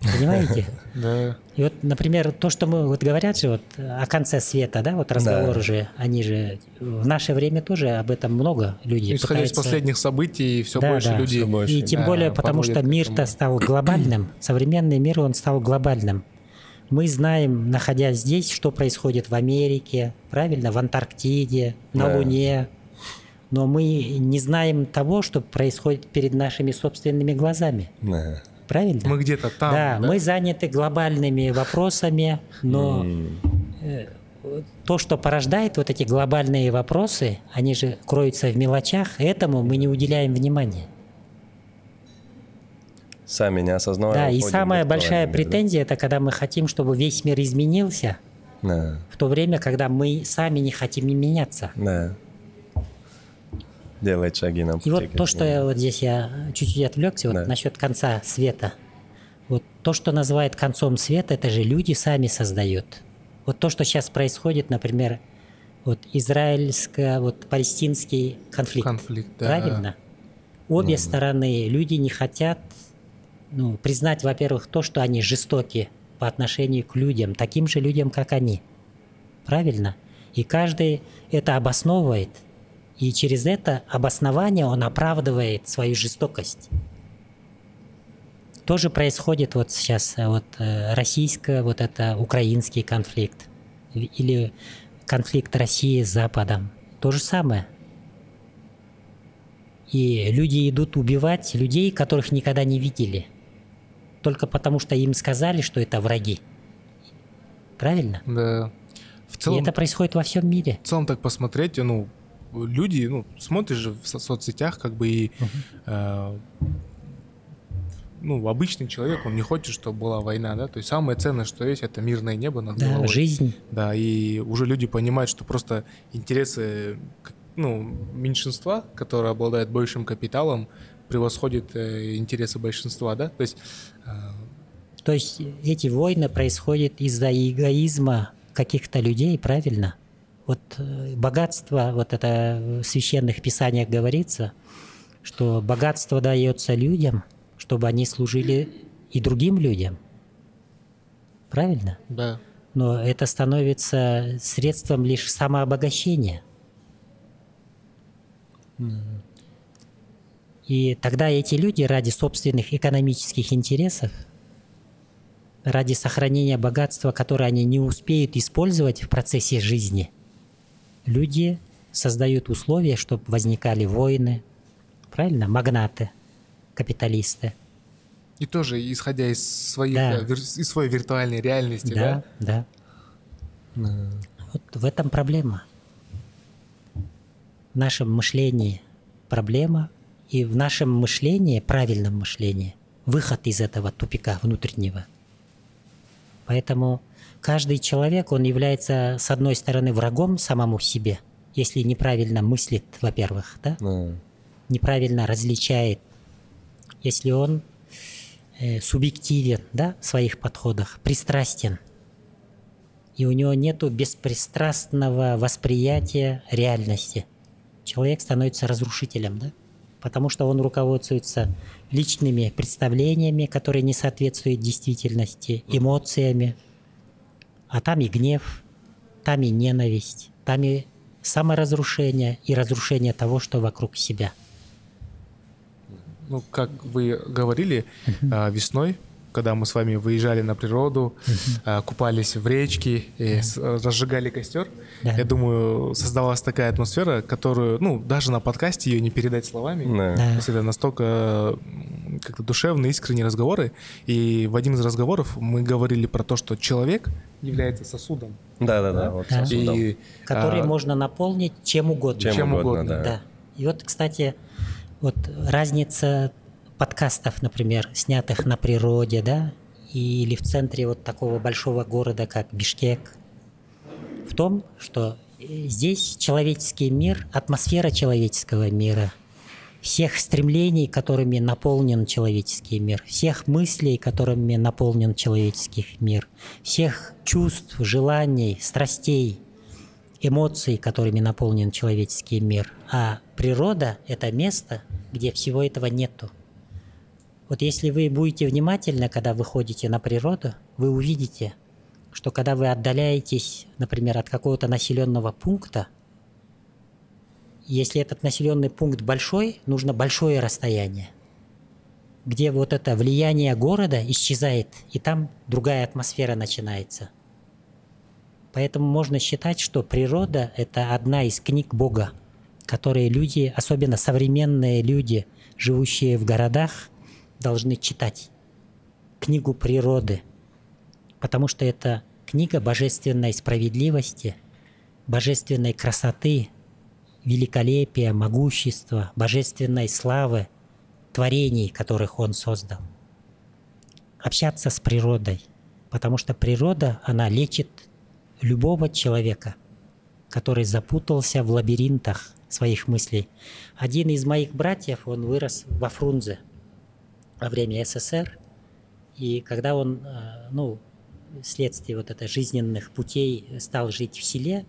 Понимаете? Да. И вот, например, то, что мы вот говорят же вот о конце света, да, вот разговоры Да. же, они же в наше время тоже об этом много людей Исходя из пытаются- последних событий, все Да, больше да. людей. Всё больше. И тем да, более потому, что мир-то стал глобальным, современный мир, он стал глобальным. Мы знаем, находясь здесь, что происходит в Америке, правильно, в Антарктиде, на Да. Луне. Но мы не знаем того, что происходит перед нашими собственными глазами. Да. Правильно? Мы где-то там. да, да? мы заняты глобальными вопросами, но э, то, что порождает вот эти глобальные вопросы, они же кроются в мелочах, этому мы не уделяем внимания. Сами не осознавая. Да, и самая большая виртуальный мир, да. претензия это когда мы хотим, чтобы весь мир изменился, Да, в то время, когда мы сами не хотим меняться. да. Делать шаги на И вот то, что я вот здесь я чуть-чуть отвлекся вот Да. насчет конца света. Вот то, что называют концом света, это же люди сами создают. Вот то, что сейчас происходит, например, вот израильско, вот палестинский конфликт. Конфликт, да. Правильно? Обе стороны, люди не хотят ну, признать, во-первых, то, что они жестоки по отношению к людям, таким же людям, как они. Правильно? И каждый это обосновывает. И через это обоснование он оправдывает свою жестокость. Тоже происходит вот сейчас э, вот э, российско, вот это украинский конфликт или конфликт России с Западом. То же самое. И люди идут убивать людей, которых никогда не видели. Только потому, что им сказали, что это враги. правильно? Да. В И целом, это происходит во всем мире. в целом так посмотреть, ну, люди, ну, смотришь же в со- соцсетях, как бы и, э, ну, обычный человек, он не хочет, чтобы была война, да, то есть самое ценное, что есть, это мирное небо над Да, головой. жизнь. Да, и уже люди понимают, что просто интересы, ну, меньшинства, которое обладает большим капиталом, превосходит э, интересы большинства, да, то есть То есть эти войны происходят из-за эгоизма каких-то людей, правильно? Вот э, богатство, вот это в священных писаниях говорится, что богатство дается людям, чтобы они служили и другим людям. Правильно? да, Но это становится средством лишь самообогащения. И тогда эти люди ради собственных экономических интересов, ради сохранения богатства, которое они не успеют использовать в процессе жизни, люди создают условия, чтобы возникали войны, правильно? Магнаты, капиталисты. и тоже исходя из своих, Да. э, из своей виртуальной реальности, да, Да, да. Вот в этом проблема. В нашем мышлении проблема, и в нашем мышлении, правильном мышлении, выход из этого тупика внутреннего. Поэтому каждый человек, он является, с одной стороны, врагом самому себе, если неправильно мыслит, во-первых, да? Да. неправильно различает, если он э, субъективен да, в своих подходах, пристрастен, и у него нет беспристрастного восприятия реальности, человек становится разрушителем, да? Потому что он руководствуется личными представлениями, которые не соответствуют действительности, эмоциями, а там и гнев, там и ненависть, там и саморазрушение и разрушение того, что вокруг себя. Ну, как вы говорили, а, весной, когда мы с вами выезжали на природу, а, купались в речке, и с- разжигали костер, Да. я думаю, создавалась такая атмосфера, которую, ну, даже на подкасте ее не передать словами. Да. Да. То есть это настолько как-то душевные, искренние разговоры. И в один из разговоров мы говорили про то, что человек является сосудом. Да, да, да. Вот Да. сосудом. И, который а, можно наполнить чем угодно. Чем, чем угодно, угодно, да. Да. И вот, кстати, вот разница подкастов, например, снятых на природе, да, или в центре вот такого большого города, как Бишкек, в том, что э, здесь человеческий мир, атмосфера человеческого мира, всех стремлений, которыми наполнен человеческий мир, всех мыслей, которыми наполнен человеческий мир, всех чувств, желаний, страстей, эмоций, которыми наполнен человеческий мир. А природа – это место, где всего этого нету. Вот если вы будете внимательны, когда выходите на природу, вы увидите, что когда вы отдаляетесь, например, от какого-то населенного пункта, если этот населенный пункт большой, нужно большое расстояние, где вот это влияние города исчезает, и там другая атмосфера начинается. Поэтому можно считать, что природа – это одна из книг Бога, которые люди, особенно современные люди, живущие в городах, должны читать. Книгу природы. Потому что это книга божественной справедливости, божественной красоты, великолепия, могущества, божественной славы, творений, которых Он создал. Общаться с природой, потому что природа, она лечит любого человека, который запутался в лабиринтах своих мыслей. Один из моих братьев, он вырос во Фрунзе во время СССР, и когда он, э, ну, вследствие вот это жизненных путей стал жить в селе,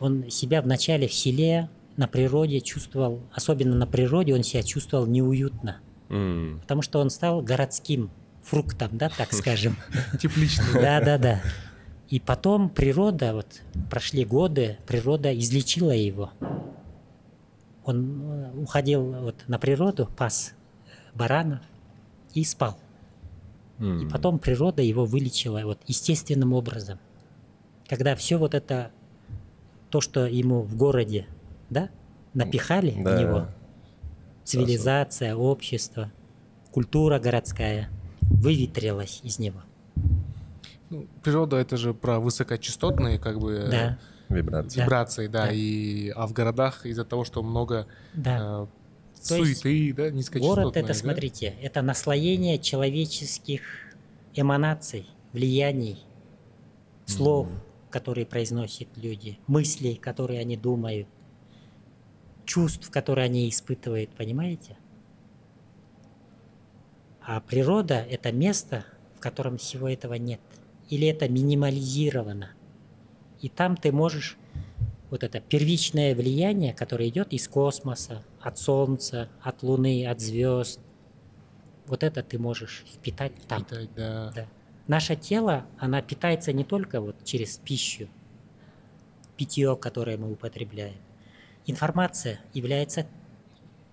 он себя вначале в селе, на природе чувствовал, особенно на природе, он себя чувствовал неуютно, М, потому что он стал городским фруктом, да, так скажем. Тепличный. Да, да, да. И потом природа, вот прошли годы, природа излечила его. Он э, уходил вот на природу, пас баранов и спал. И м. потом природа его вылечила вот естественным образом. Когда все вот это, то, что ему в городе, да, напихали в Да. него, цивилизация, общество, культура городская, выветрилась из него. Ну, природа это же про высокочастотные как бы Да, Вибрация. вибрации, да, Да. и а в городах из-за того, что много да. э, То суеты, да. Город это, да? смотрите, это наслоение человеческих эманаций, влияний, слов, которые произносят люди, мыслей, которые они думают, чувств, которые они испытывают, понимаете? А природа – это место, в котором всего этого нет. Или это минимализировано. И там ты можешь вот это первичное влияние, которое идет из космоса, от Солнца, от Луны, от звезд, вот это ты можешь впитать там. Питать, да. Да. Наше тело, оно питается не только вот через пищу, питье, которое мы употребляем. Информация является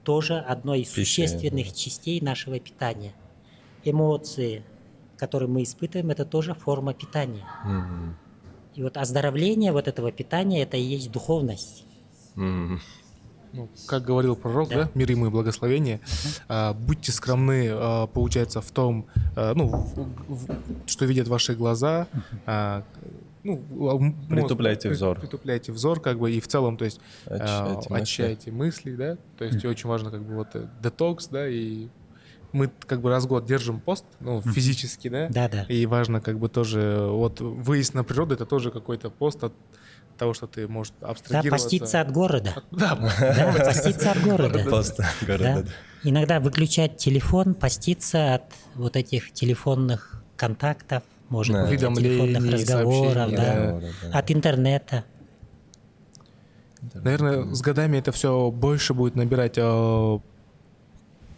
тоже одной из Пищей, существенных частей нашего питания. Эмоции, которые мы испытываем, это тоже форма питания. Мгм. И вот оздоровление вот этого питания, это и есть духовность. Мгм. Ну, как говорил пророк, да, Да. мир ему и благословение, а, будьте скромны, а, получается, в том, а, ну, в- в- что видят ваши глаза, а, ну, а, мозг, Притупляйте да, взор. Притупляйте взор, как бы, и в целом, то есть, а, Очищайте мысли. очищайте мысли, да, то есть очень важно, как бы, вот, э, детокс, да, и мы, как бы, раз в год держим пост, ну, физически, да, Да-да. и важно, как бы, тоже, вот, выезд на природу, это тоже какой-то пост от того, что ты, может, Да, абстрагироваться. поститься от города. Да, Да, поститься от города. Просто Да. города. Иногда выключать телефон, поститься от вот этих телефонных контактов, может Да. быть, телефонных разговоров, да, да, да. от интернета. Наверное, с годами это все больше будет набирать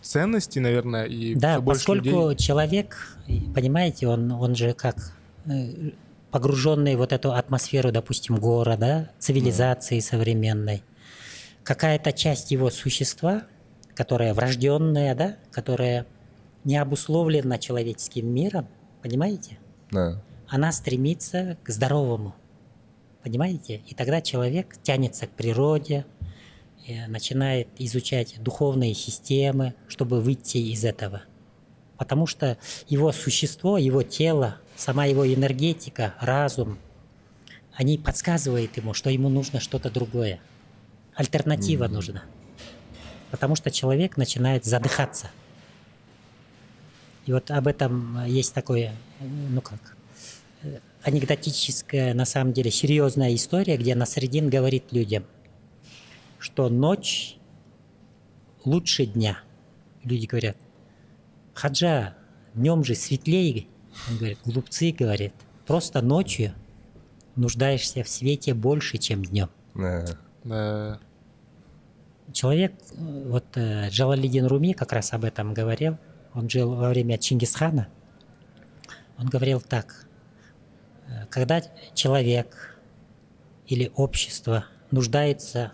ценности, наверное, и Да, всё больше поскольку людей. человек, понимаете, он, он же как э, погруженный в вот эту атмосферу, допустим, города, цивилизации современной, какая-то часть его существа, которая врожденная, да, которая не обусловлена человеческим миром, понимаете? Да. она стремится к здоровому. Понимаете? И тогда человек тянется к природе, начинает изучать духовные системы, чтобы выйти из этого. Потому что его существо, его тело, сама его энергетика, разум, они подсказывают ему, что ему нужно что-то другое. Альтернатива нужна. Потому что человек начинает задыхаться. И вот об этом э, есть такое, э, ну как, э, анекдотическая, на самом деле, серьезная история, где Насредин говорит людям, что ночь лучше дня. Люди говорят, Хаджа, днем же светлее. Он говорит, глупцы, говорит, просто ночью нуждаешься в свете больше, чем днем. Да. Да. Человек, вот э, Джалалидин Руми как раз об этом говорил, он жил во время Чингисхана, он говорил так, э, когда человек или общество нуждается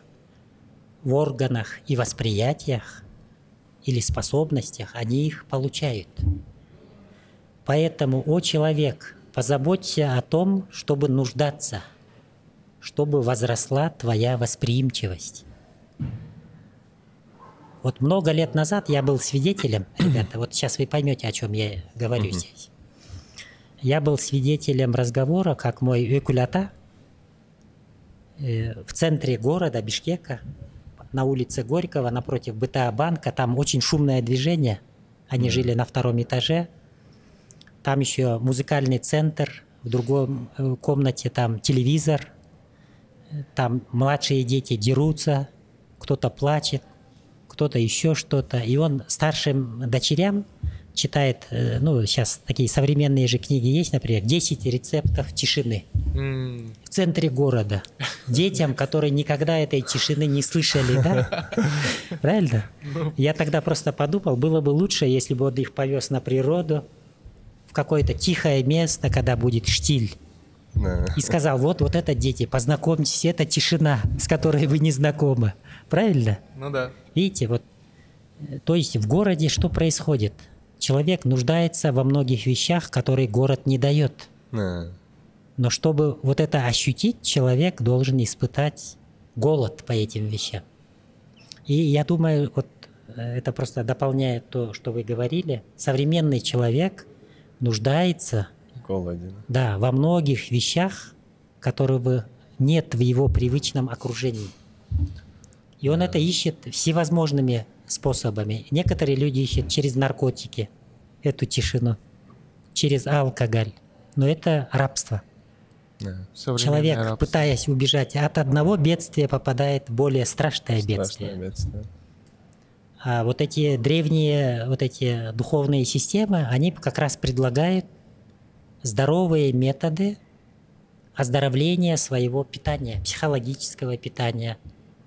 в органах и восприятиях или способностях, они их получают. Поэтому, о человек, позаботься о том, чтобы нуждаться, чтобы возросла твоя восприимчивость. Вот много лет назад я был свидетелем, ребята, вот сейчас вы поймете, о чем я говорю здесь. Я был свидетелем разговора, как мой Экулята э, в центре города Бишкека, на улице Горького, напротив БТА банка, там очень шумное движение, они жили на втором этаже, там еще музыкальный центр, в другом э, комнате там телевизор, там младшие дети дерутся, кто-то плачет, кто-то еще что-то. И он старшим дочерям читает, э, ну, сейчас такие современные же книги есть, например, 10 рецептов тишины в центре города. Детям, которые никогда этой тишины не слышали, да? Правильно? Я тогда просто подумал, было бы лучше, если бы он их повез на природу, в какое-то тихое место, когда будет штиль. И сказал, вот, вот это дети, познакомьтесь, это тишина, с которой вы не знакомы. Правильно? Ну да. Видите, вот, э, то есть в городе что происходит? Человек нуждается во многих вещах, которые город не дает. Да. Но чтобы вот это ощутить, человек должен испытать голод по этим вещам. И я думаю, вот э, это просто дополняет то, что вы говорили. Современный человек нуждается холоде. Да, во многих вещах, которого нет в его привычном окружении. И он это ищет всевозможными способами. Некоторые люди ищут через наркотики эту тишину, через алкоголь. Но это рабство. Да. Человек, рабство. пытаясь убежать от одного бедствия, попадает в более страшное Страшное бедствие. бедствие. А вот эти древние, вот эти духовные системы, они как раз предлагают здоровые методы оздоровления своего питания, психологического питания,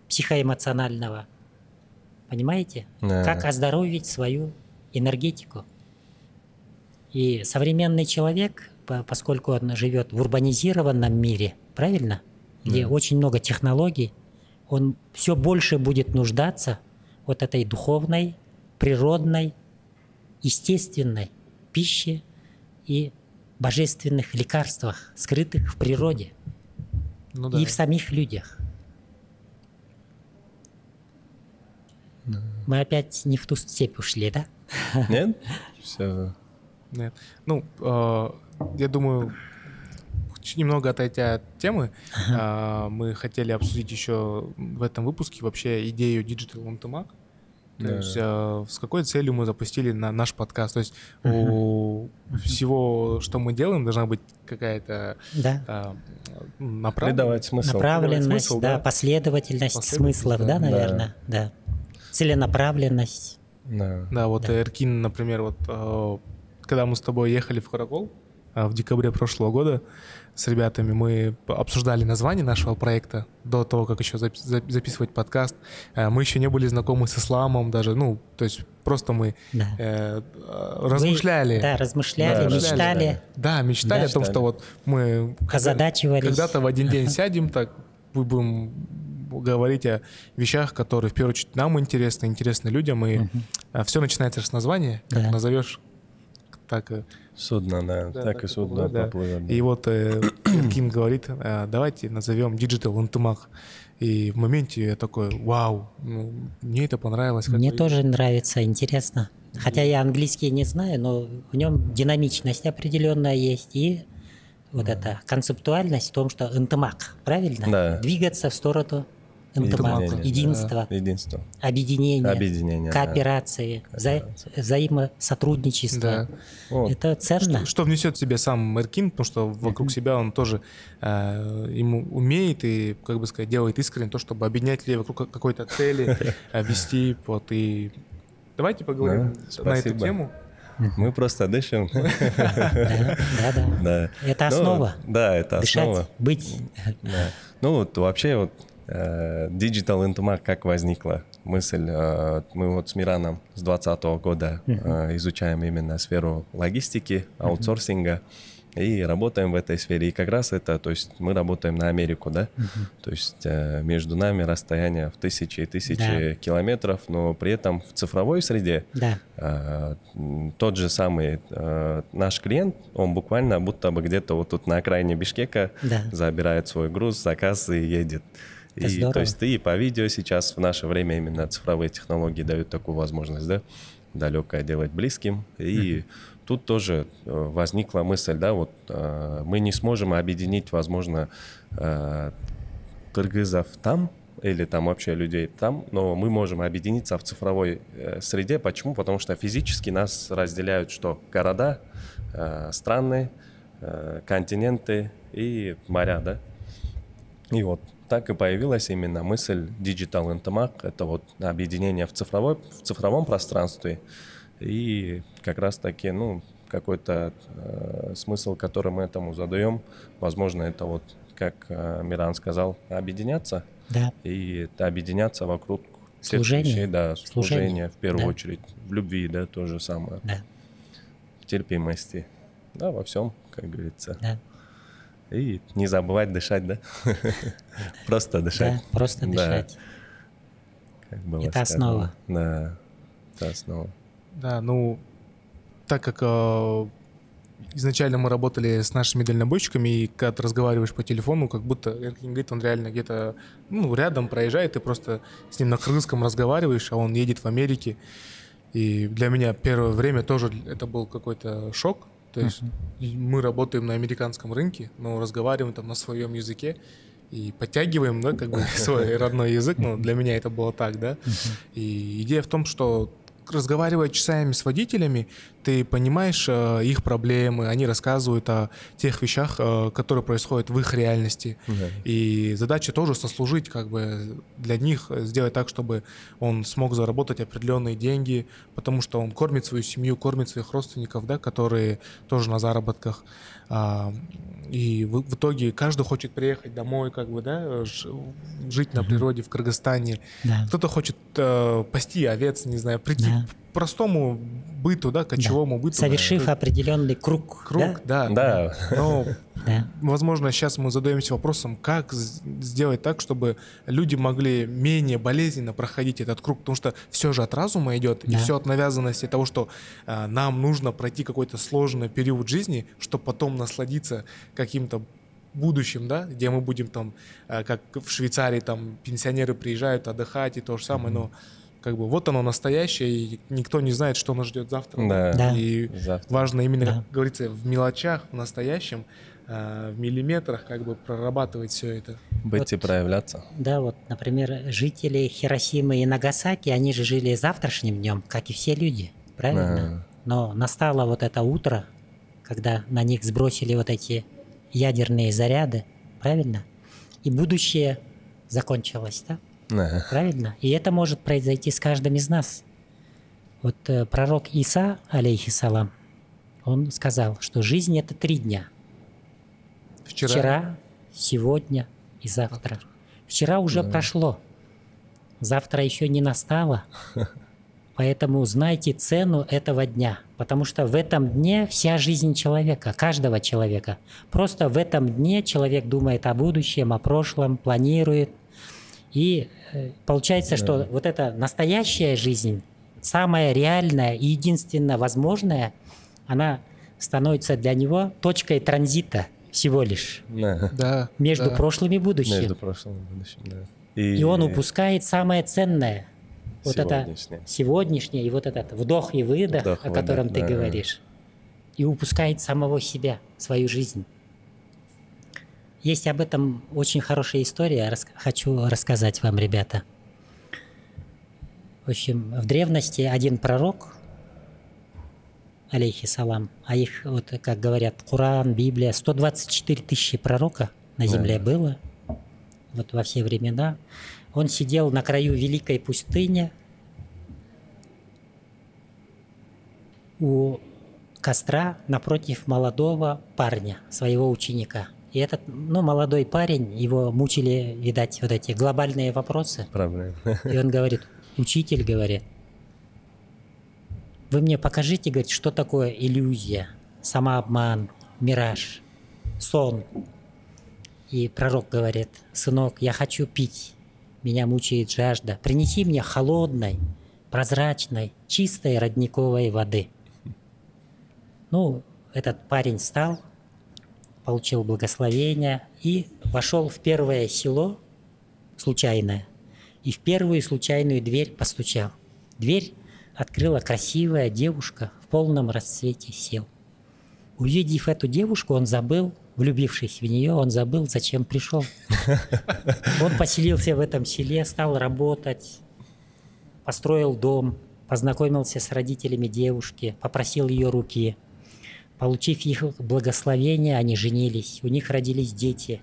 психоэмоционального. Понимаете? Да. Как оздоровить свою энергетику. И современный человек, по- поскольку он живет в урбанизированном мире, правильно? Где очень много технологий, он все больше будет нуждаться вот этой духовной, природной, естественной пище и божественных лекарствах, скрытых в природе Ну да. и в самих людях. Мы опять не в ту степь ушли, да? Нет? Все. Нет. Ну, э, я думаю, немного отойдя от темы, э, мы хотели обсудить еще в этом выпуске вообще идею Digital on Tomac. То Да. есть э, с какой целью мы запустили на наш подкаст. То есть у всего, что мы делаем, должна быть какая-то Да. э, направ- Придавать смысл. Направленность, смысл, да, да. последовательность, Последовательность, смыслов, да. да, Да. наверное, да. Целенаправленность. Да. Да, вот Да. Эркин, например, вот э, когда мы с тобой ехали в Каракол э, в декабре прошлого года с ребятами, мы обсуждали название нашего проекта до того, как еще запи- за- записывать подкаст. Э, Мы еще не были знакомы с исламом даже, ну, то есть просто мы Да. э, э, Вы, размышляли. да, размышляли, Да, размышляли, мечтали, Да, мечтали Да. о том, что вот мы озадачивались. когда-то в один день сядем, так мы будем говорить о вещах, которые в первую очередь нам интересны, интересны людям, и все начинается с названия, как Да. назовешь, так и Судно, да. Да, так так и и судно да. поплывет. да. И вот э, Ким говорит, э, давайте назовем Digital Intimac. И в моменте я такой, вау, ну, мне это понравилось. как Мне бы. тоже нравится, интересно. Хотя я английский не знаю, но в нем динамичность определенная есть и вот эта концептуальность в том, что интемак, правильно? Да. Двигаться в сторону единства, Единство. объединения, Объединение, да. кооперации, вза- взаимосотрудничества. Да. Вот. Это ценно. Что внесет в себя сам Эркин, потому что вокруг себя он тоже э, ему умеет и, как бы сказать, делает искренне то, чтобы объединять людей вокруг какой-то цели, вести, вот, и давайте поговорим Да, на эту тему. Мы просто дышим. Да, да, да. Да. Это Ну, основа. Да, это Дышать, основа. быть. Да. Ну вот вообще вот Digital Intumac как возникла мысль? э, Мы вот с Мираном с 2020 года э, изучаем именно сферу логистики, аутсорсинга и работаем в этой сфере. И как раз это, то есть мы работаем на Америку, да? То есть э, между нами расстояние в тысячи и тысячи Да. километров, но при этом в цифровой среде Да. тот же самый наш клиент, он буквально будто бы где-то вот тут на окраине Бишкека Да. забирает свой груз, заказ и едет. Это И, здорово. то есть ты и по видео сейчас в наше время именно цифровые технологии дают такую возможность, да, далекое делать близким. И тут тоже э, возникла мысль, да, вот э, мы не сможем объединить, возможно, э, кыргызов там или там вообще людей там, но мы можем объединиться в цифровой э, среде. Почему? Потому что физически нас разделяют что? Города, э, страны, э, континенты и моря, да? И вот так и появилась именно мысль Digital Intermark. Это вот объединение в, цифровой, в цифровом пространстве. И как раз таки, ну, какой-то э, смысл, который мы этому задаем, возможно, это вот, как э, Миран сказал, объединяться Да. и объединяться вокруг тех Служение. вещей, да, Служение. служения в первую Да. очередь, в любви, да, то же самое, Да. в терпимости, да, во всем, как говорится. Да. И не забывать дышать, да? Просто дышать. Да, просто Да, дышать. как было Это основа. Да, это основа. Да, ну, так как э, изначально мы работали с нашими дальнобойщиками, и когда ты разговариваешь по телефону, как будто Эркин говорит, он реально где-то ну, рядом проезжает, ты просто с ним на кыргызском разговариваешь, а он едет в Америке. И для меня первое время тоже это был какой-то шок, То есть и мы работаем на американском рынке, но разговариваем там на своем языке и подтягиваем, да, как бы свой родной язык. Ну, для меня это было так, да. И идея в том, что разговаривая часами с водителями, ты понимаешь э, их проблемы, они рассказывают о тех вещах, э, которые происходят в их реальности. Да. И задача тоже сослужить как бы для них, э, сделать так, чтобы он смог заработать определенные деньги, потому что он кормит свою семью, кормит своих родственников, да, которые тоже на заработках. А, и в, в итоге каждый хочет приехать домой, как бы, да, жить на природе в Кыргызстане. Да. Кто-то хочет э, пасти овец, не знаю, прийти Да. Простому быту, да, кочевому быту. Совершив определенный круг. круг, да. Да. Но Да. Возможно, сейчас мы задаемся вопросом, как сделать так, чтобы люди могли менее болезненно проходить этот круг, потому что все же от разума идет, и Да. все от навязанности того, что а, нам нужно пройти какой-то сложный период жизни, чтобы потом насладиться каким-то будущим, да, где мы будем там, а, как в Швейцарии, там пенсионеры приезжают отдыхать и то же самое, но как бы вот оно настоящее, и никто не знает, что нас ждет завтра. Да. Да. И Завтра. важно именно, Да. как говорится, в мелочах, в настоящем, а, в миллиметрах как бы прорабатывать все это. Быть и проявляться. Да, вот, например, жители Хиросимы и Нагасаки, они же жили завтрашним днем, как и все люди, правильно? Но настало вот это утро, когда на них сбросили вот эти ядерные заряды, правильно? И будущее закончилось, да? Да. Правильно? И это может произойти с каждым из нас. Вот э, пророк Иса, алейхиссалам, он сказал, что жизнь это три дня. Вчера, Вчера, сегодня и завтра. Вчера уже прошло, завтра еще не настало. Поэтому знайте цену этого дня, потому что в этом дне вся жизнь человека, каждого человека. Просто в этом дне человек думает о будущем, о прошлом, планирует. И э, получается, что вот эта настоящая жизнь, самая реальная и единственно возможная, она становится для него точкой транзита всего лишь Да. да, между да. прошлым и будущим. Между прошлым и будущим, да. И он упускает самое ценное. Вот это Сегодняшнее. сегодняшнее, и вот этот вдох и выдох, Вдох, о котором выдох, ты да. говоришь. И упускает самого себя, свою жизнь. Есть об этом очень хорошая история, рас- хочу рассказать вам, ребята. В общем, в древности один пророк, алейхи салам, а их, вот как говорят, Коран, Библия, 124 тысячи пророка на земле было, вот во все времена. Он сидел на краю великой пустыни у костра напротив молодого парня, своего ученика. И этот, ну, молодой парень, его мучили, видать, вот эти глобальные вопросы. Проблем. И он говорит, учитель, говорит, вы мне покажите, говорит, что такое иллюзия, самообман, мираж, сон. И пророк говорит, сынок, я хочу пить, меня мучает жажда. Принеси мне холодной, прозрачной, чистой родниковой воды. Ну, этот парень встал, получил благословение и вошел в первое село, случайное, и в первую случайную дверь постучал. Дверь открыла красивая девушка в полном расцвете сил. Увидев эту девушку, он забыл, влюбившись в нее, он забыл, зачем пришел. Он поселился в этом селе, стал работать, построил дом, познакомился с родителями девушки, попросил ее руки. Получив их благословение, они женились, у них родились дети.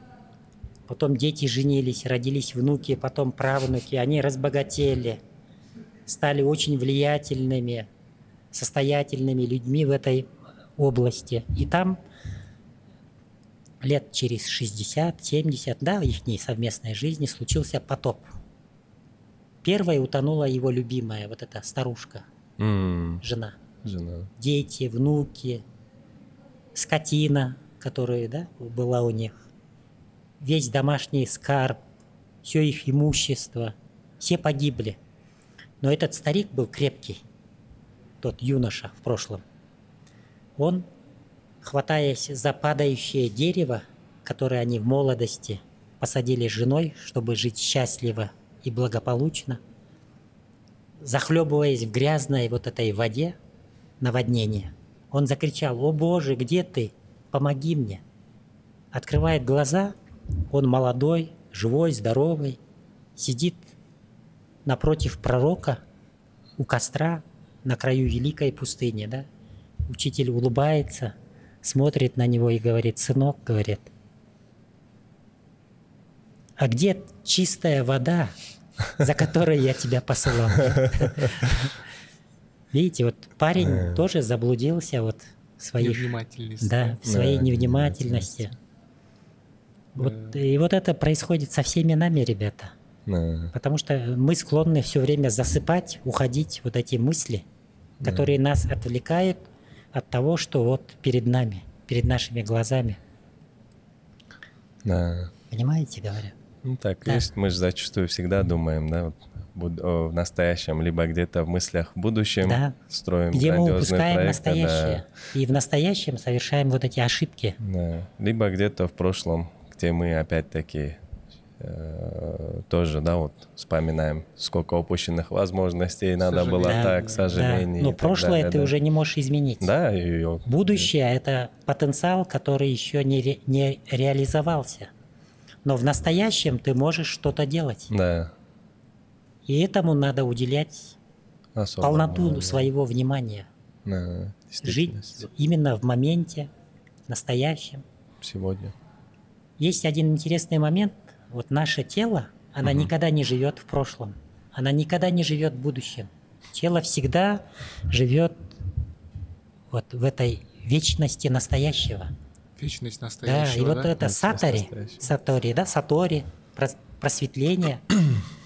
Потом дети женились, родились внуки, потом правнуки, они разбогатели, стали очень влиятельными, состоятельными людьми в этой области. И там лет через 60-70, да, их совместной жизни случился потоп. Первой утонула его любимая, вот эта старушка, М, жена. Жена. Дети, внуки, скотина, которая да, была у них, весь домашний скарб, все их имущество, все погибли. Но этот старик был крепкий, тот юноша в прошлом. Он, хватаясь за падающее дерево, которое они в молодости посадили с женой, чтобы жить счастливо и благополучно, захлебываясь в грязной вот этой воде, наводнение, Он закричал, «О Боже, где ты? Помоги мне!» Открывает глаза, он молодой, живой, здоровый, сидит напротив пророка у костра на краю великой пустыни, да? Учитель улыбается, смотрит на него и говорит, «Сынок, — говорит, — а где чистая вода, за которой я тебя посылал? Видите, вот парень тоже заблудился вот в своих, Невнимательность. да, в своей Да, невнимательности. Вот, и вот это происходит со всеми нами, ребята. Да. Потому что мы склонны все время засыпать, уходить вот эти мысли, которые нас отвлекают от того, что вот перед нами, перед нашими глазами. Да. Понимаете, говорю? Ну так Да. есть. Мы же зачастую всегда думаем, да, вот, в настоящем, либо где-то в мыслях в будущем Да. строим Где мы упускаем проекты, настоящее. И в настоящем совершаем вот эти ошибки. Да. Либо где-то в прошлом, где мы опять-таки э, тоже, да, вот вспоминаем, сколько упущенных возможностей надо было сожалению. так, к сожалению. Да. Но прошлое далее, ты да. уже не можешь изменить. Да, и, и- Будущее – это потенциал, который еще не, ре- не реализовался. Но в настоящем ты можешь что-то делать. Да. И этому надо уделять Особо полноту да. своего внимания. Да, Жить именно в моменте, настоящем. Сегодня. Есть один интересный момент. Вот наше тело, оно никогда не живет в прошлом. Оно никогда не живет в будущем. Тело всегда живет вот в этой вечности настоящего. Вечность Да, настоящего, и вот да? это Вечность сатори, сатори, да, сатори, прос- просветление,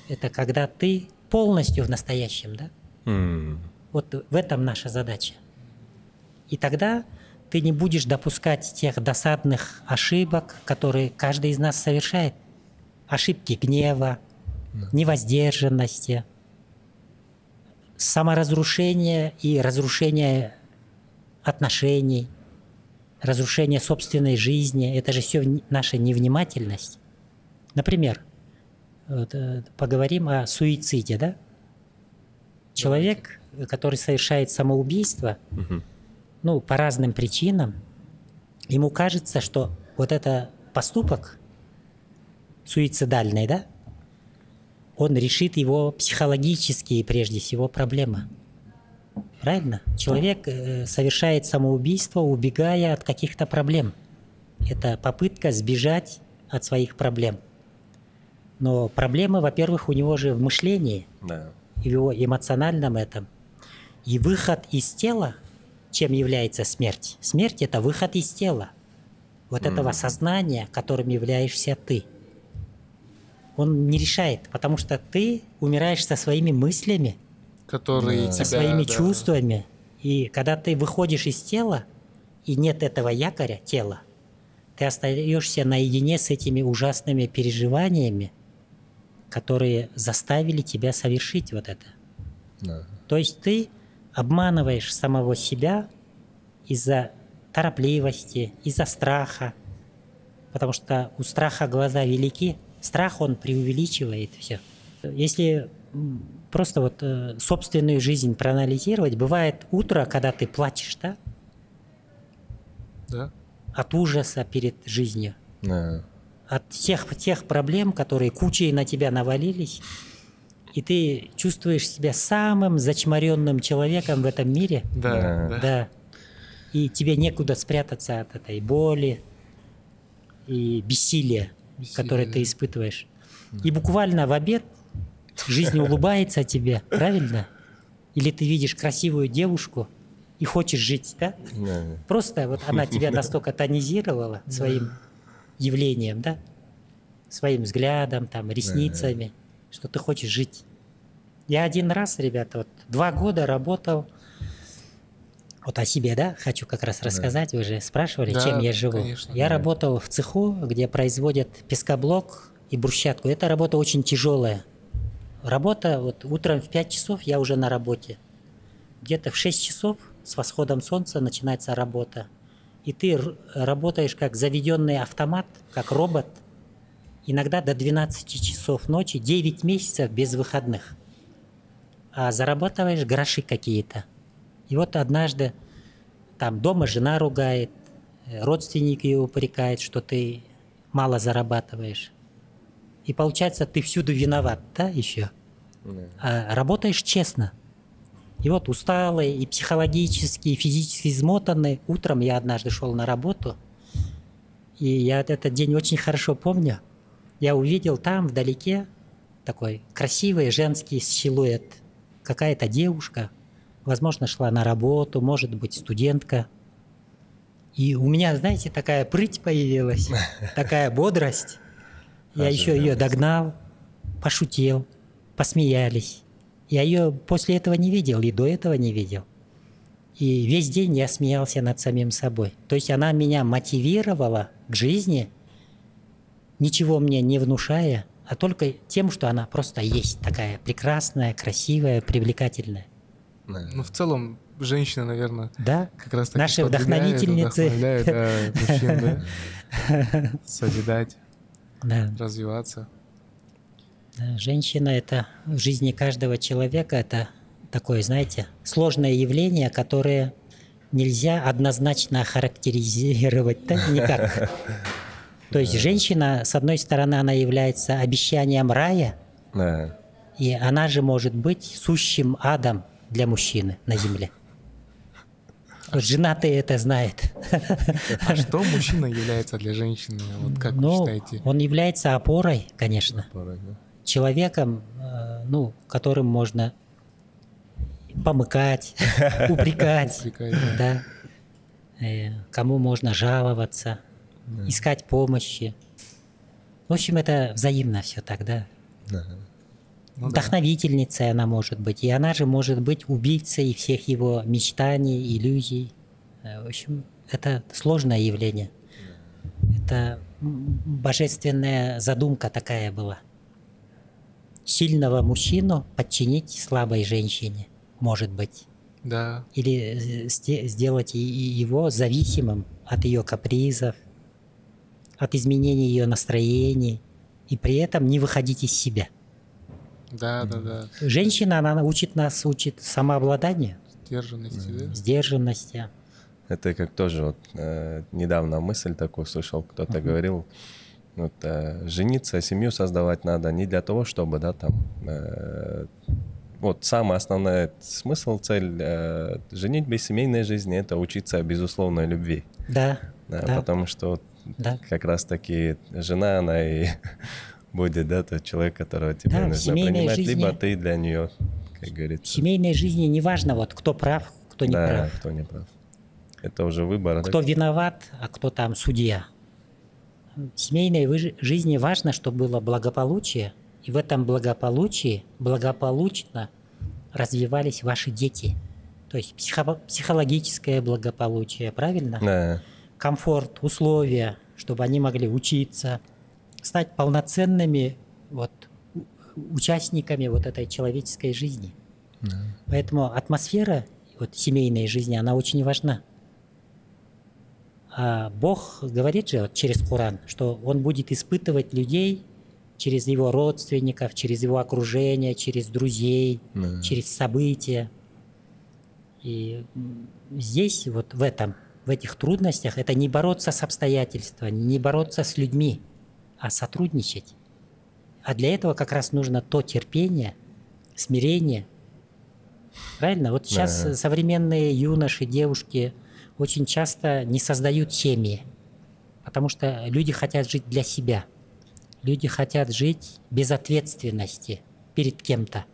это когда ты полностью в настоящем, да? М, Вот в этом наша задача. И тогда ты не будешь допускать тех досадных ошибок, которые каждый из нас совершает. Ошибки гнева, невоздержанности, саморазрушения и разрушения отношений, разрушение собственной жизни. Это же все наша невнимательность. Например, вот, э, поговорим о суициде, да? Человек, который совершает самоубийство, ну, по разным причинам, ему кажется, что вот это поступок суицидальный, да, он решит его психологические, прежде всего, проблемы. Правильно? Человек э, совершает самоубийство, убегая от каких-то проблем. Это попытка сбежать от своих проблем. Но проблемы, во-первых, у него же в мышлении, Да. в его эмоциональном этом. И выход из тела, чем является смерть? Смерть – это выход из тела. Вот этого сознания, которым являешься ты. Он не решает, потому что ты умираешь со своими мыслями, Которые со тебя, своими да, чувствами. И когда ты выходишь из тела, и нет этого якоря, тела, ты остаешься наедине с этими ужасными переживаниями, которые заставили тебя совершить вот это. Да. То есть ты обманываешь самого себя из-за торопливости, из-за страха, потому что у страха глаза велики, страх он преувеличивает все. Если просто вот э, собственную жизнь проанализировать, бывает утро, когда ты плачешь, да, Да? от ужаса перед жизнью, Да. От всех тех проблем, которые кучей на тебя навалились, и ты чувствуешь себя самым зачморенным человеком в этом мире, Да, Да. да. да, и тебе некуда спрятаться от этой боли и бессилия, Бессилия, которое да. ты испытываешь. И буквально в обед жизнь улыбается тебе, правильно? Или ты видишь красивую девушку и хочешь жить, да? Да. Просто вот она тебя настолько тонизировала своим явлением, да? Своим взглядом, там, ресницами, что ты хочешь жить. Я один раз, ребята, вот два года работал, вот о себе, да, хочу как раз рассказать, вы же спрашивали, Да, чем я живу. конечно, я да. работал в цеху, где производят пескоблок и брусчатку. Эта работа очень тяжелая. Работа, вот утром в 5 часов я уже на работе. Где-то в 6 часов с восходом солнца начинается работа. И ты работаешь как заведенный автомат, как робот, иногда до 12 часов ночи, 9 месяцев без выходных. А зарабатываешь гроши какие-то. И вот однажды там дома жена ругает, родственники ее упрекают, что ты мало зарабатываешь. И получается, ты всюду виноват, да, еще? А работаешь честно. И вот усталый, и психологически, и физически измотанный. Утром я однажды шел на работу, и я этот день очень хорошо помню. Я увидел там вдалеке такой красивый женский силуэт. Какая-то девушка, возможно, шла на работу, может быть, студентка. И у меня, знаете, такая прыть появилась, такая бодрость. Я еще ее догнал, пошутил, посмеялись. Я ее после этого не видел и до этого не видел. И весь день я смеялся над самим собой. То есть она меня мотивировала к жизни, ничего мне не внушая, а только тем, что она просто есть такая прекрасная, красивая, привлекательная. Ну, в целом, женщина, наверное, Да? как раз таки Наши вдохновительницы. вдохновляет, да, мужчин, да, созидать, Да. развиваться. Да, Женщина это в жизни каждого человека это такое, знаете, сложное явление, которое нельзя однозначно охарактеризировать да, никак. То есть женщина, с одной стороны, она является обещанием рая, Да. и она же может быть сущим адом для мужчины на земле. Вот женатый это знает. А что мужчина является для женщины? Вот как вы Ну, считаете? он является опорой, конечно. Порой, да. Человеком, э, ну, которым можно помыкать, упрекать, да, Э, кому можно жаловаться, искать помощи. В общем, это взаимно все так, да. Да. Ну да. Вдохновительницей она может быть, и она же может быть убийцей всех его мечтаний, иллюзий. Э, В общем, это сложное явление. Это божественная задумка такая была. Сильного мужчину подчинить слабой женщине, может быть. Да, Или э, сделать его зависимым от ее капризов, от изменения ее настроений, и при этом не выходить из себя. да, да, да. Женщина, она учит нас, учит самообладанию, Сдержанности, да? сдержанности. Это как тоже вот э, недавно мысль такую слышал, кто-то говорил, вот, э, жениться, семью создавать надо не для того, чтобы, да, там, э, вот самый основной смысл, цель э, женитьбы, семейной жизни – это учиться безусловной любви. Да, Да, да, Потому что да. как раз-таки жена, она и будет, да, тот человек, которого тебе Да, в нужно принимать, жизни- либо ты для нее, как В говорится, семейной жизни не важно, вот, кто прав, кто не да, прав, кто не прав. Это уже выбор. да? кто виноват, а кто там судья. В семейной жизни важно, чтобы было благополучие, и в этом благополучии благополучно развивались ваши дети. То есть психо- психологическое благополучие, правильно? Да. комфорт, условия, чтобы они могли учиться, стать полноценными вот, участниками вот этой человеческой жизни. Поэтому атмосфера вот, семейной жизни, она очень важна. А Бог говорит же вот, через Коран, что Он будет испытывать людей через его родственников, через его окружение, через друзей, Да. через события. И здесь, вот в этом, в этих трудностях, это не бороться с обстоятельствами, не бороться с людьми, а сотрудничать. А для этого как раз нужно то терпение, смирение. Правильно? Вот сейчас Да. современные юноши, девушки очень часто не создают семьи, потому что люди хотят жить для себя. Люди хотят жить без ответственности перед кем-то.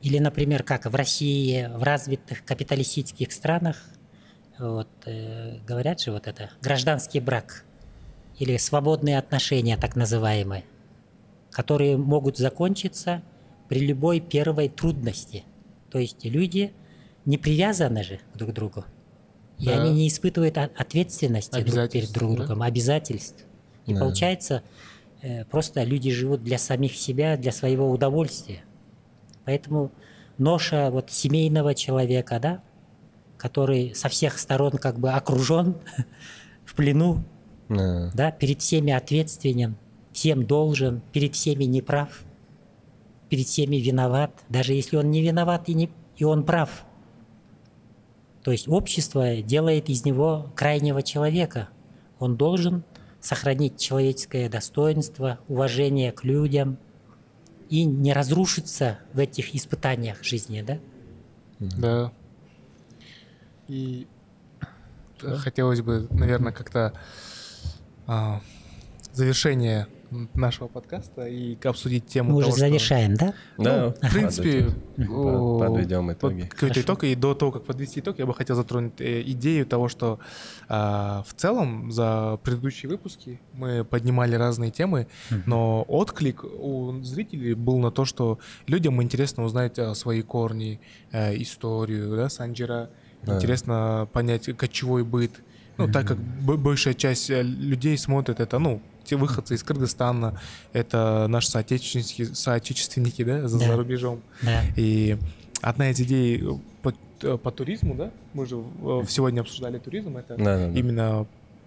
Или, например, как в России, в развитых капиталистических странах, вот, э, говорят же вот это, гражданский брак или свободные отношения, так называемые, которые могут закончиться при любой первой трудности. То есть люди не привязаны же друг к другу, и Да. они не испытывают ответственности друг перед друг да? другом, обязательств. И Да. получается, э, просто люди живут для самих себя, для своего удовольствия. Поэтому ноша вот семейного человека, да, который со всех сторон как бы окружен, в плену, Да. да, перед всеми ответственен, всем должен, перед всеми неправ, перед всеми виноват, даже если он не виноват и, не, и он прав. То есть общество делает из него крайнего человека. Он должен сохранить человеческое достоинство, уважение к людям и не разрушиться в этих испытаниях жизни, да? Да. И хотелось бы, наверное, как-то а, завершение нашего подкаста и обсудить тему Мы уже того, что- завершаем, да? Да, В принципе, о, подведем под- итоги. какой-то итог. И до того, как подвести итог, я бы хотел затронуть э, идею того, что а, в целом за предыдущие выпуски мы поднимали разные темы, но отклик у зрителей был на то, что людям интересно узнать свои корни, э, историю, да, Санджира, Да. интересно понять кочевой быт. Ну, так как большая часть э, людей смотрит это, ну, те выходцы из Кыргызстана, это наши соотечественники, соотечественники, да, за, Да. за рубежом. Да. И одна из идей по, по туризму, да, мы же э, сегодня обсуждали туризм, это Да, да, да. именно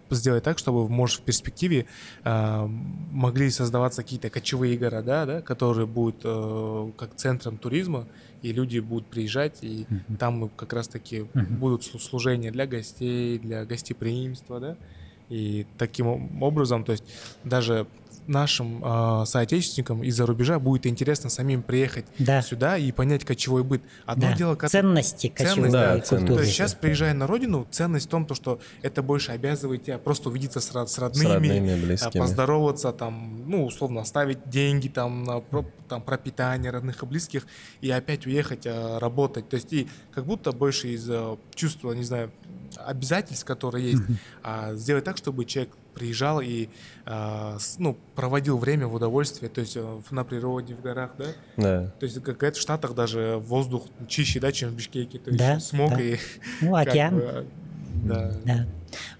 сделать так, чтобы, может, в перспективе э, могли создаваться какие-то кочевые города, да, которые будут э, как центром туризма, и люди будут приезжать, и там как раз-таки будут слу- служения для гостей, для гостеприимства, да, и таким об- образом, то есть даже нашим э, соотечественникам из-за рубежа будет интересно самим приехать Да. сюда и понять кочевой быт. Одно Да. дело, когда- Ценности кочевой Да, культуры. ценности. то есть сейчас, приезжая на родину, ценность в том, то, что это больше обязывает тебя просто увидеться с, с родными, родными, а, близкими. поздороваться, там, ну, условно, оставить деньги там на там, пропитание родных и близких и опять уехать а, работать. То есть и как будто больше из а, чувства, не знаю, обязательств, которые есть, а сделать так, чтобы человек приезжал и а, ну, проводил время в удовольствии, то есть а, в- на природе, в горах, да? Да. То есть как в Штатах даже воздух чище, да, чем в Бишкеке. То есть Да, смог да. и Ну, как океан. бы, да. Да.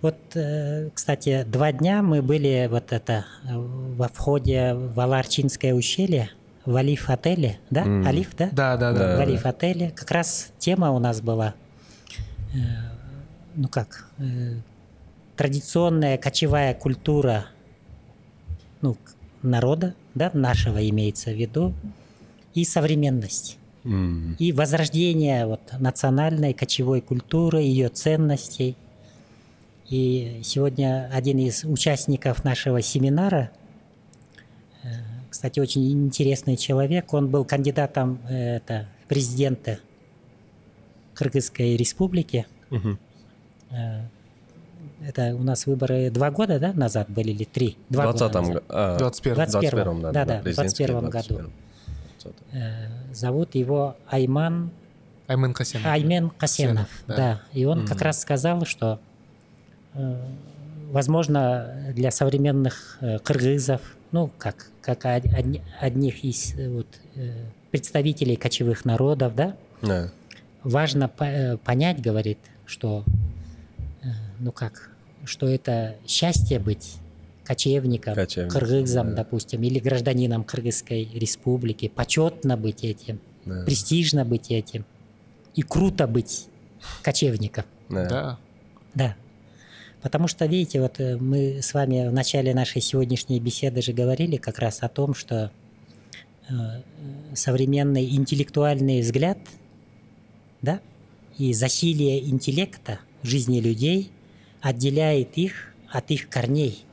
Вот, э, кстати, два дня мы были вот это э, во входе в Аларчинское ущелье, в Алиф отеле, да? М. Алиф, да? Да, да, да. в Алиф отеле. Как раз тема у нас была, э, ну как, э, традиционная кочевая культура ну, народа, да, нашего имеется в виду, и современность. М. И возрождение вот, национальной кочевой культуры, ее ценностей. И сегодня один из участников нашего семинара, э, кстати, очень интересный человек, он был кандидатом э, это, в президенты Кыргызской республики. Мгм. Это у нас выборы два года да, назад были или три? В Два года 20 назад. а, 21. 21 да, Да, да, да, в президентские 21 году. 21. 20. Э, Зовут его Айман Аймен Касен. Аймен Касенов, да. да. И он как раз сказал, что, э, возможно, для современных э, кыргызов, ну, как, как од- одни- одних из вот, представителей кочевых народов, да, Да. важно по- понять, говорит, что, ну как, что это счастье быть кочевником, Кочевником, кыргызом, да. допустим, или гражданином Кыргызской республики, почетно быть этим, Да. престижно быть этим и круто быть кочевником. Да. Да. Да. Потому что, видите, вот э, мы с вами в начале нашей сегодняшней беседы же говорили как раз о том, что э, современный интеллектуальный взгляд, да, и засилие интеллекта в жизни людей отделяет их от их корней,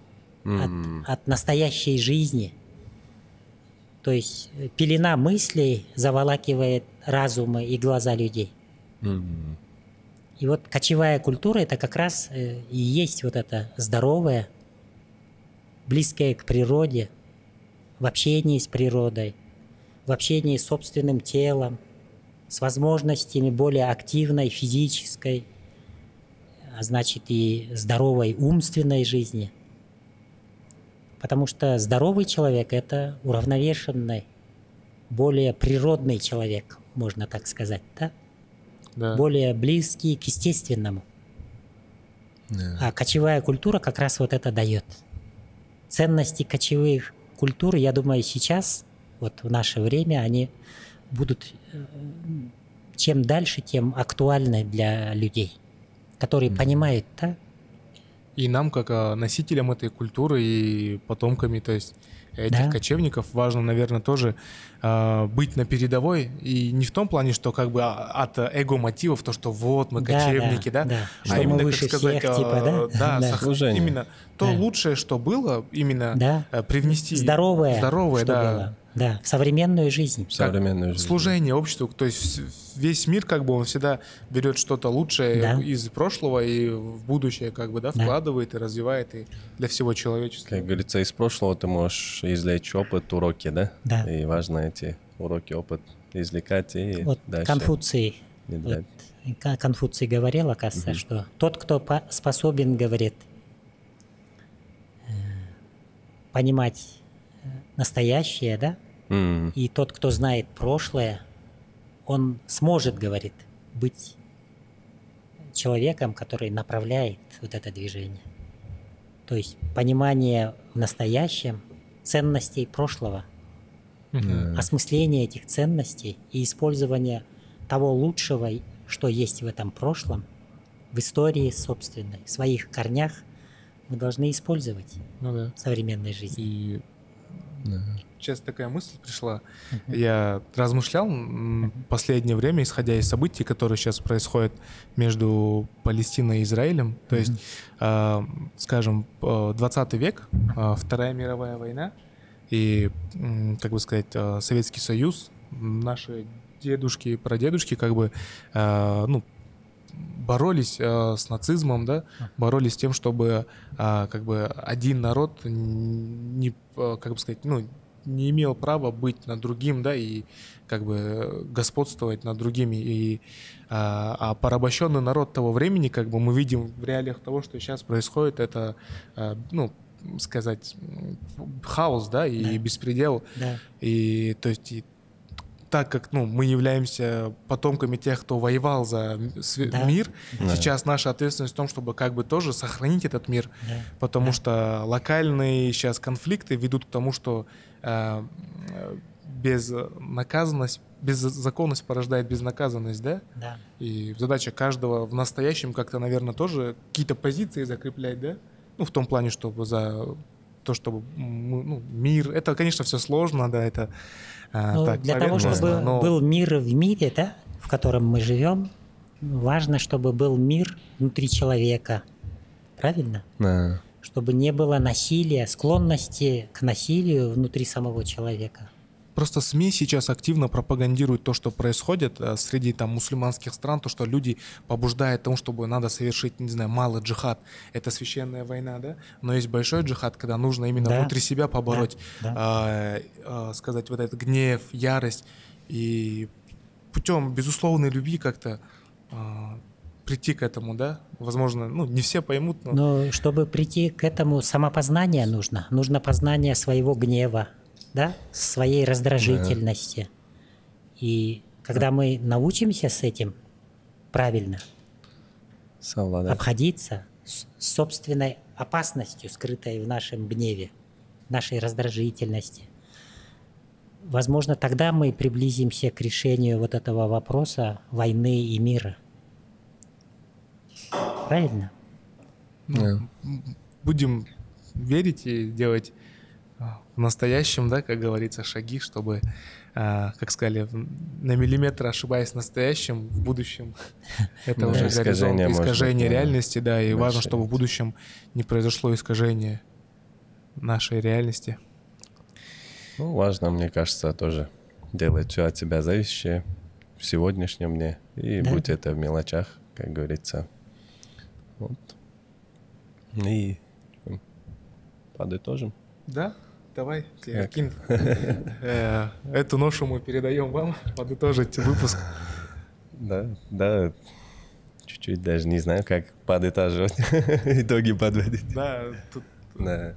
от, М. от настоящей жизни. То есть э, пелена мыслей заволакивает разумы и глаза людей. М. И вот кочевая культура это как раз э, и есть вот это здоровое, близкое к природе, в общении с природой, в общении с собственным телом, с возможностями более активной физической, а значит и здоровой умственной жизни. Потому что здоровый человек – это уравновешенный, более природный человек, можно так сказать, да? Да. более близкий к естественному. Да. А кочевая культура как раз вот это дает. Ценности кочевых культур, я думаю, сейчас, вот в наше время, они будут э, чем дальше, тем актуальны для людей, которые понимают, да, И нам, как а, носителям этой культуры и потомками, то есть этих Да. кочевников, важно, наверное, тоже а, быть на передовой. И не в том плане, что как бы а, от эго-мотивов, то, что вот мы кочевники, да, да, да. а Что именно, выше как сказать, всех, типа, да? да, Да. сох- именно то Да. лучшее, что было, именно Да. э, привнести Здоровое, здоровое, что да, было. Да, в современную жизнь. В современную жизнь. служение обществу, то есть весь мир как бы он всегда берет что-то лучшее Да. из прошлого и в будущее как бы да Да. вкладывает и развивает и для всего человечества. Как говорится, из прошлого ты можешь извлечь опыт, уроки, да? Да. И важно эти уроки, опыт извлекать и Вот дальше. Конфуций, вот, Кон- Конфуций говорил, оказывается, что тот, кто по- способен, говорит, э, понимать э, настоящее, да, М, и тот, кто знает прошлое, он сможет, говорит, быть человеком, который направляет вот это движение. То есть понимание в настоящем ценностей прошлого, Мгм. осмысление этих ценностей и использование того лучшего, что есть в этом прошлом, в истории собственной, в своих корнях, мы должны использовать Ну да. в современной жизни. И да. Сейчас такая мысль пришла. Я размышлял последнее время, исходя из событий, которые сейчас происходят между Палестиной и Израилем. То есть, а, скажем, э, 20 век, а, Вторая мировая война, и, как бы сказать, а, Советский Союз, наши дедушки и прадедушки как бы, а, ну, боролись э, с нацизмом, да, боролись с тем, чтобы а, как бы один народ не, э, как бы сказать, ну, не имел права быть над другим, да, и как бы господствовать над другими. И, а, а порабощенный народ того времени, как бы мы видим в реалиях того, что сейчас происходит, это, а, ну, сказать, хаос, да, и Да. беспредел. Да, И то есть и так как ну, мы являемся потомками тех, кто воевал за Да. мир, Да. сейчас наша ответственность в том, чтобы как бы тоже сохранить этот мир, да. потому что локальные сейчас конфликты ведут к тому, что э, э, безнаказанность, беззаконность порождает безнаказанность, да? да. И задача каждого в настоящем как-то, наверное, тоже какие-то позиции закреплять, да? Ну, в том плане, чтобы за то, чтобы м, ну, мир... Это, конечно, все сложно, да, это а, Ну, так, для того, чтобы но- был мир в мире, да, в котором мы живем, важно, чтобы был мир внутри человека. Правильно? Да. Чтобы не было насилия, склонности к насилию внутри самого человека. Просто СМИ сейчас активно пропагандируют то, что происходит э, среди там мусульманских стран, то, что люди побуждают тому, чтобы надо совершить, не знаю, малый джихад. Это священная война, да? Но есть большой джихад, когда нужно именно Да. внутри себя побороть, Да, а, а, сказать вот этот гнев, ярость и путем безусловной любви как-то а, прийти к этому, да? Возможно, ну не все поймут, но Но чтобы прийти к этому, самопознание нужно. Нужно познание своего гнева, да, своей раздражительности. И когда мы научимся с этим правильно Совладать. обходиться с собственной опасностью, скрытой в нашем гневе, нашей раздражительности, возможно, тогда мы приблизимся к решению вот этого вопроса войны и мира. Правильно? Да. будем верить и делать а, в настоящем, да, как говорится, шаги, чтобы, а, как сказали, на миллиметр ошибаясь в настоящем, в будущем это уже Искажение горизонт, искажение реальности, да, и важно, чтобы в будущем не произошло искажение нашей реальности. Ну, важно, мне кажется, тоже делать все от тебя зависящее в сегодняшнем дне. И будь это в мелочах, как говорится. Вот. И м, подытожим. Да, давай? Еркин, э, эту ношу мы передаем вам, подытожить выпуск. Да, да, чуть-чуть даже не знаю, как подытаживать, итоги подводить. Да, тут Да.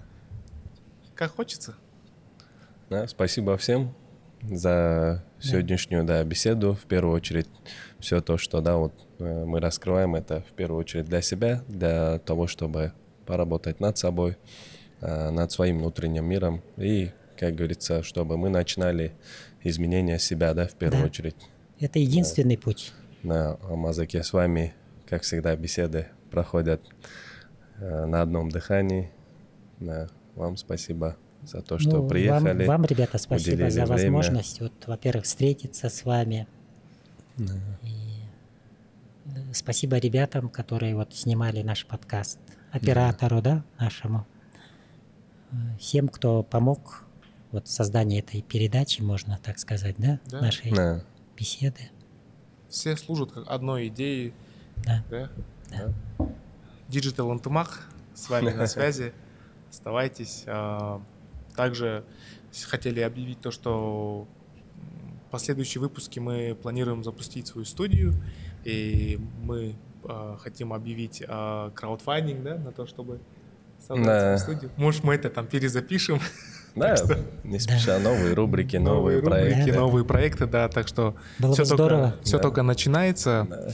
как хочется. Да, спасибо всем за сегодняшнюю да, беседу. В первую очередь, все то, что да, вот, э, мы раскрываем, это в первую очередь для себя, для того, чтобы поработать над собой, э, над своим внутренним миром. И, как говорится, чтобы мы начинали изменения себя, да, в первую Да. очередь. Это единственный путь. На Амазаке с вами, как всегда, беседы проходят э, на одном дыхании. Да, вам спасибо за то, что Ну, вам- приехали. Вам, ребята, спасибо за время. возможность, вот, во-первых, встретиться с вами. И, э, спасибо ребятам, которые вот снимали наш подкаст, оператору, да, нашему. Э, Всем, кто помог вот в создании этой передачи, можно так сказать, да, Да. нашей Да. беседы. Все служат как одной идее, Да. да? Digital Антымак с вами на связи. Оставайтесь. А, Также хотели объявить то, что последующие выпуски мы планируем запустить свою студию, и мы а, хотим объявить а, краудфандинг, да, на то, чтобы собрать Да. свою студию. Может, мы это там перезапишем. Да, не спеша, новые рубрики, новые, рубрики, проекты. Да. новые проекты, да, так что Было все бы только, здорово. все Да. только начинается. Да.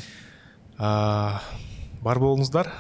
А, бар болыңыздар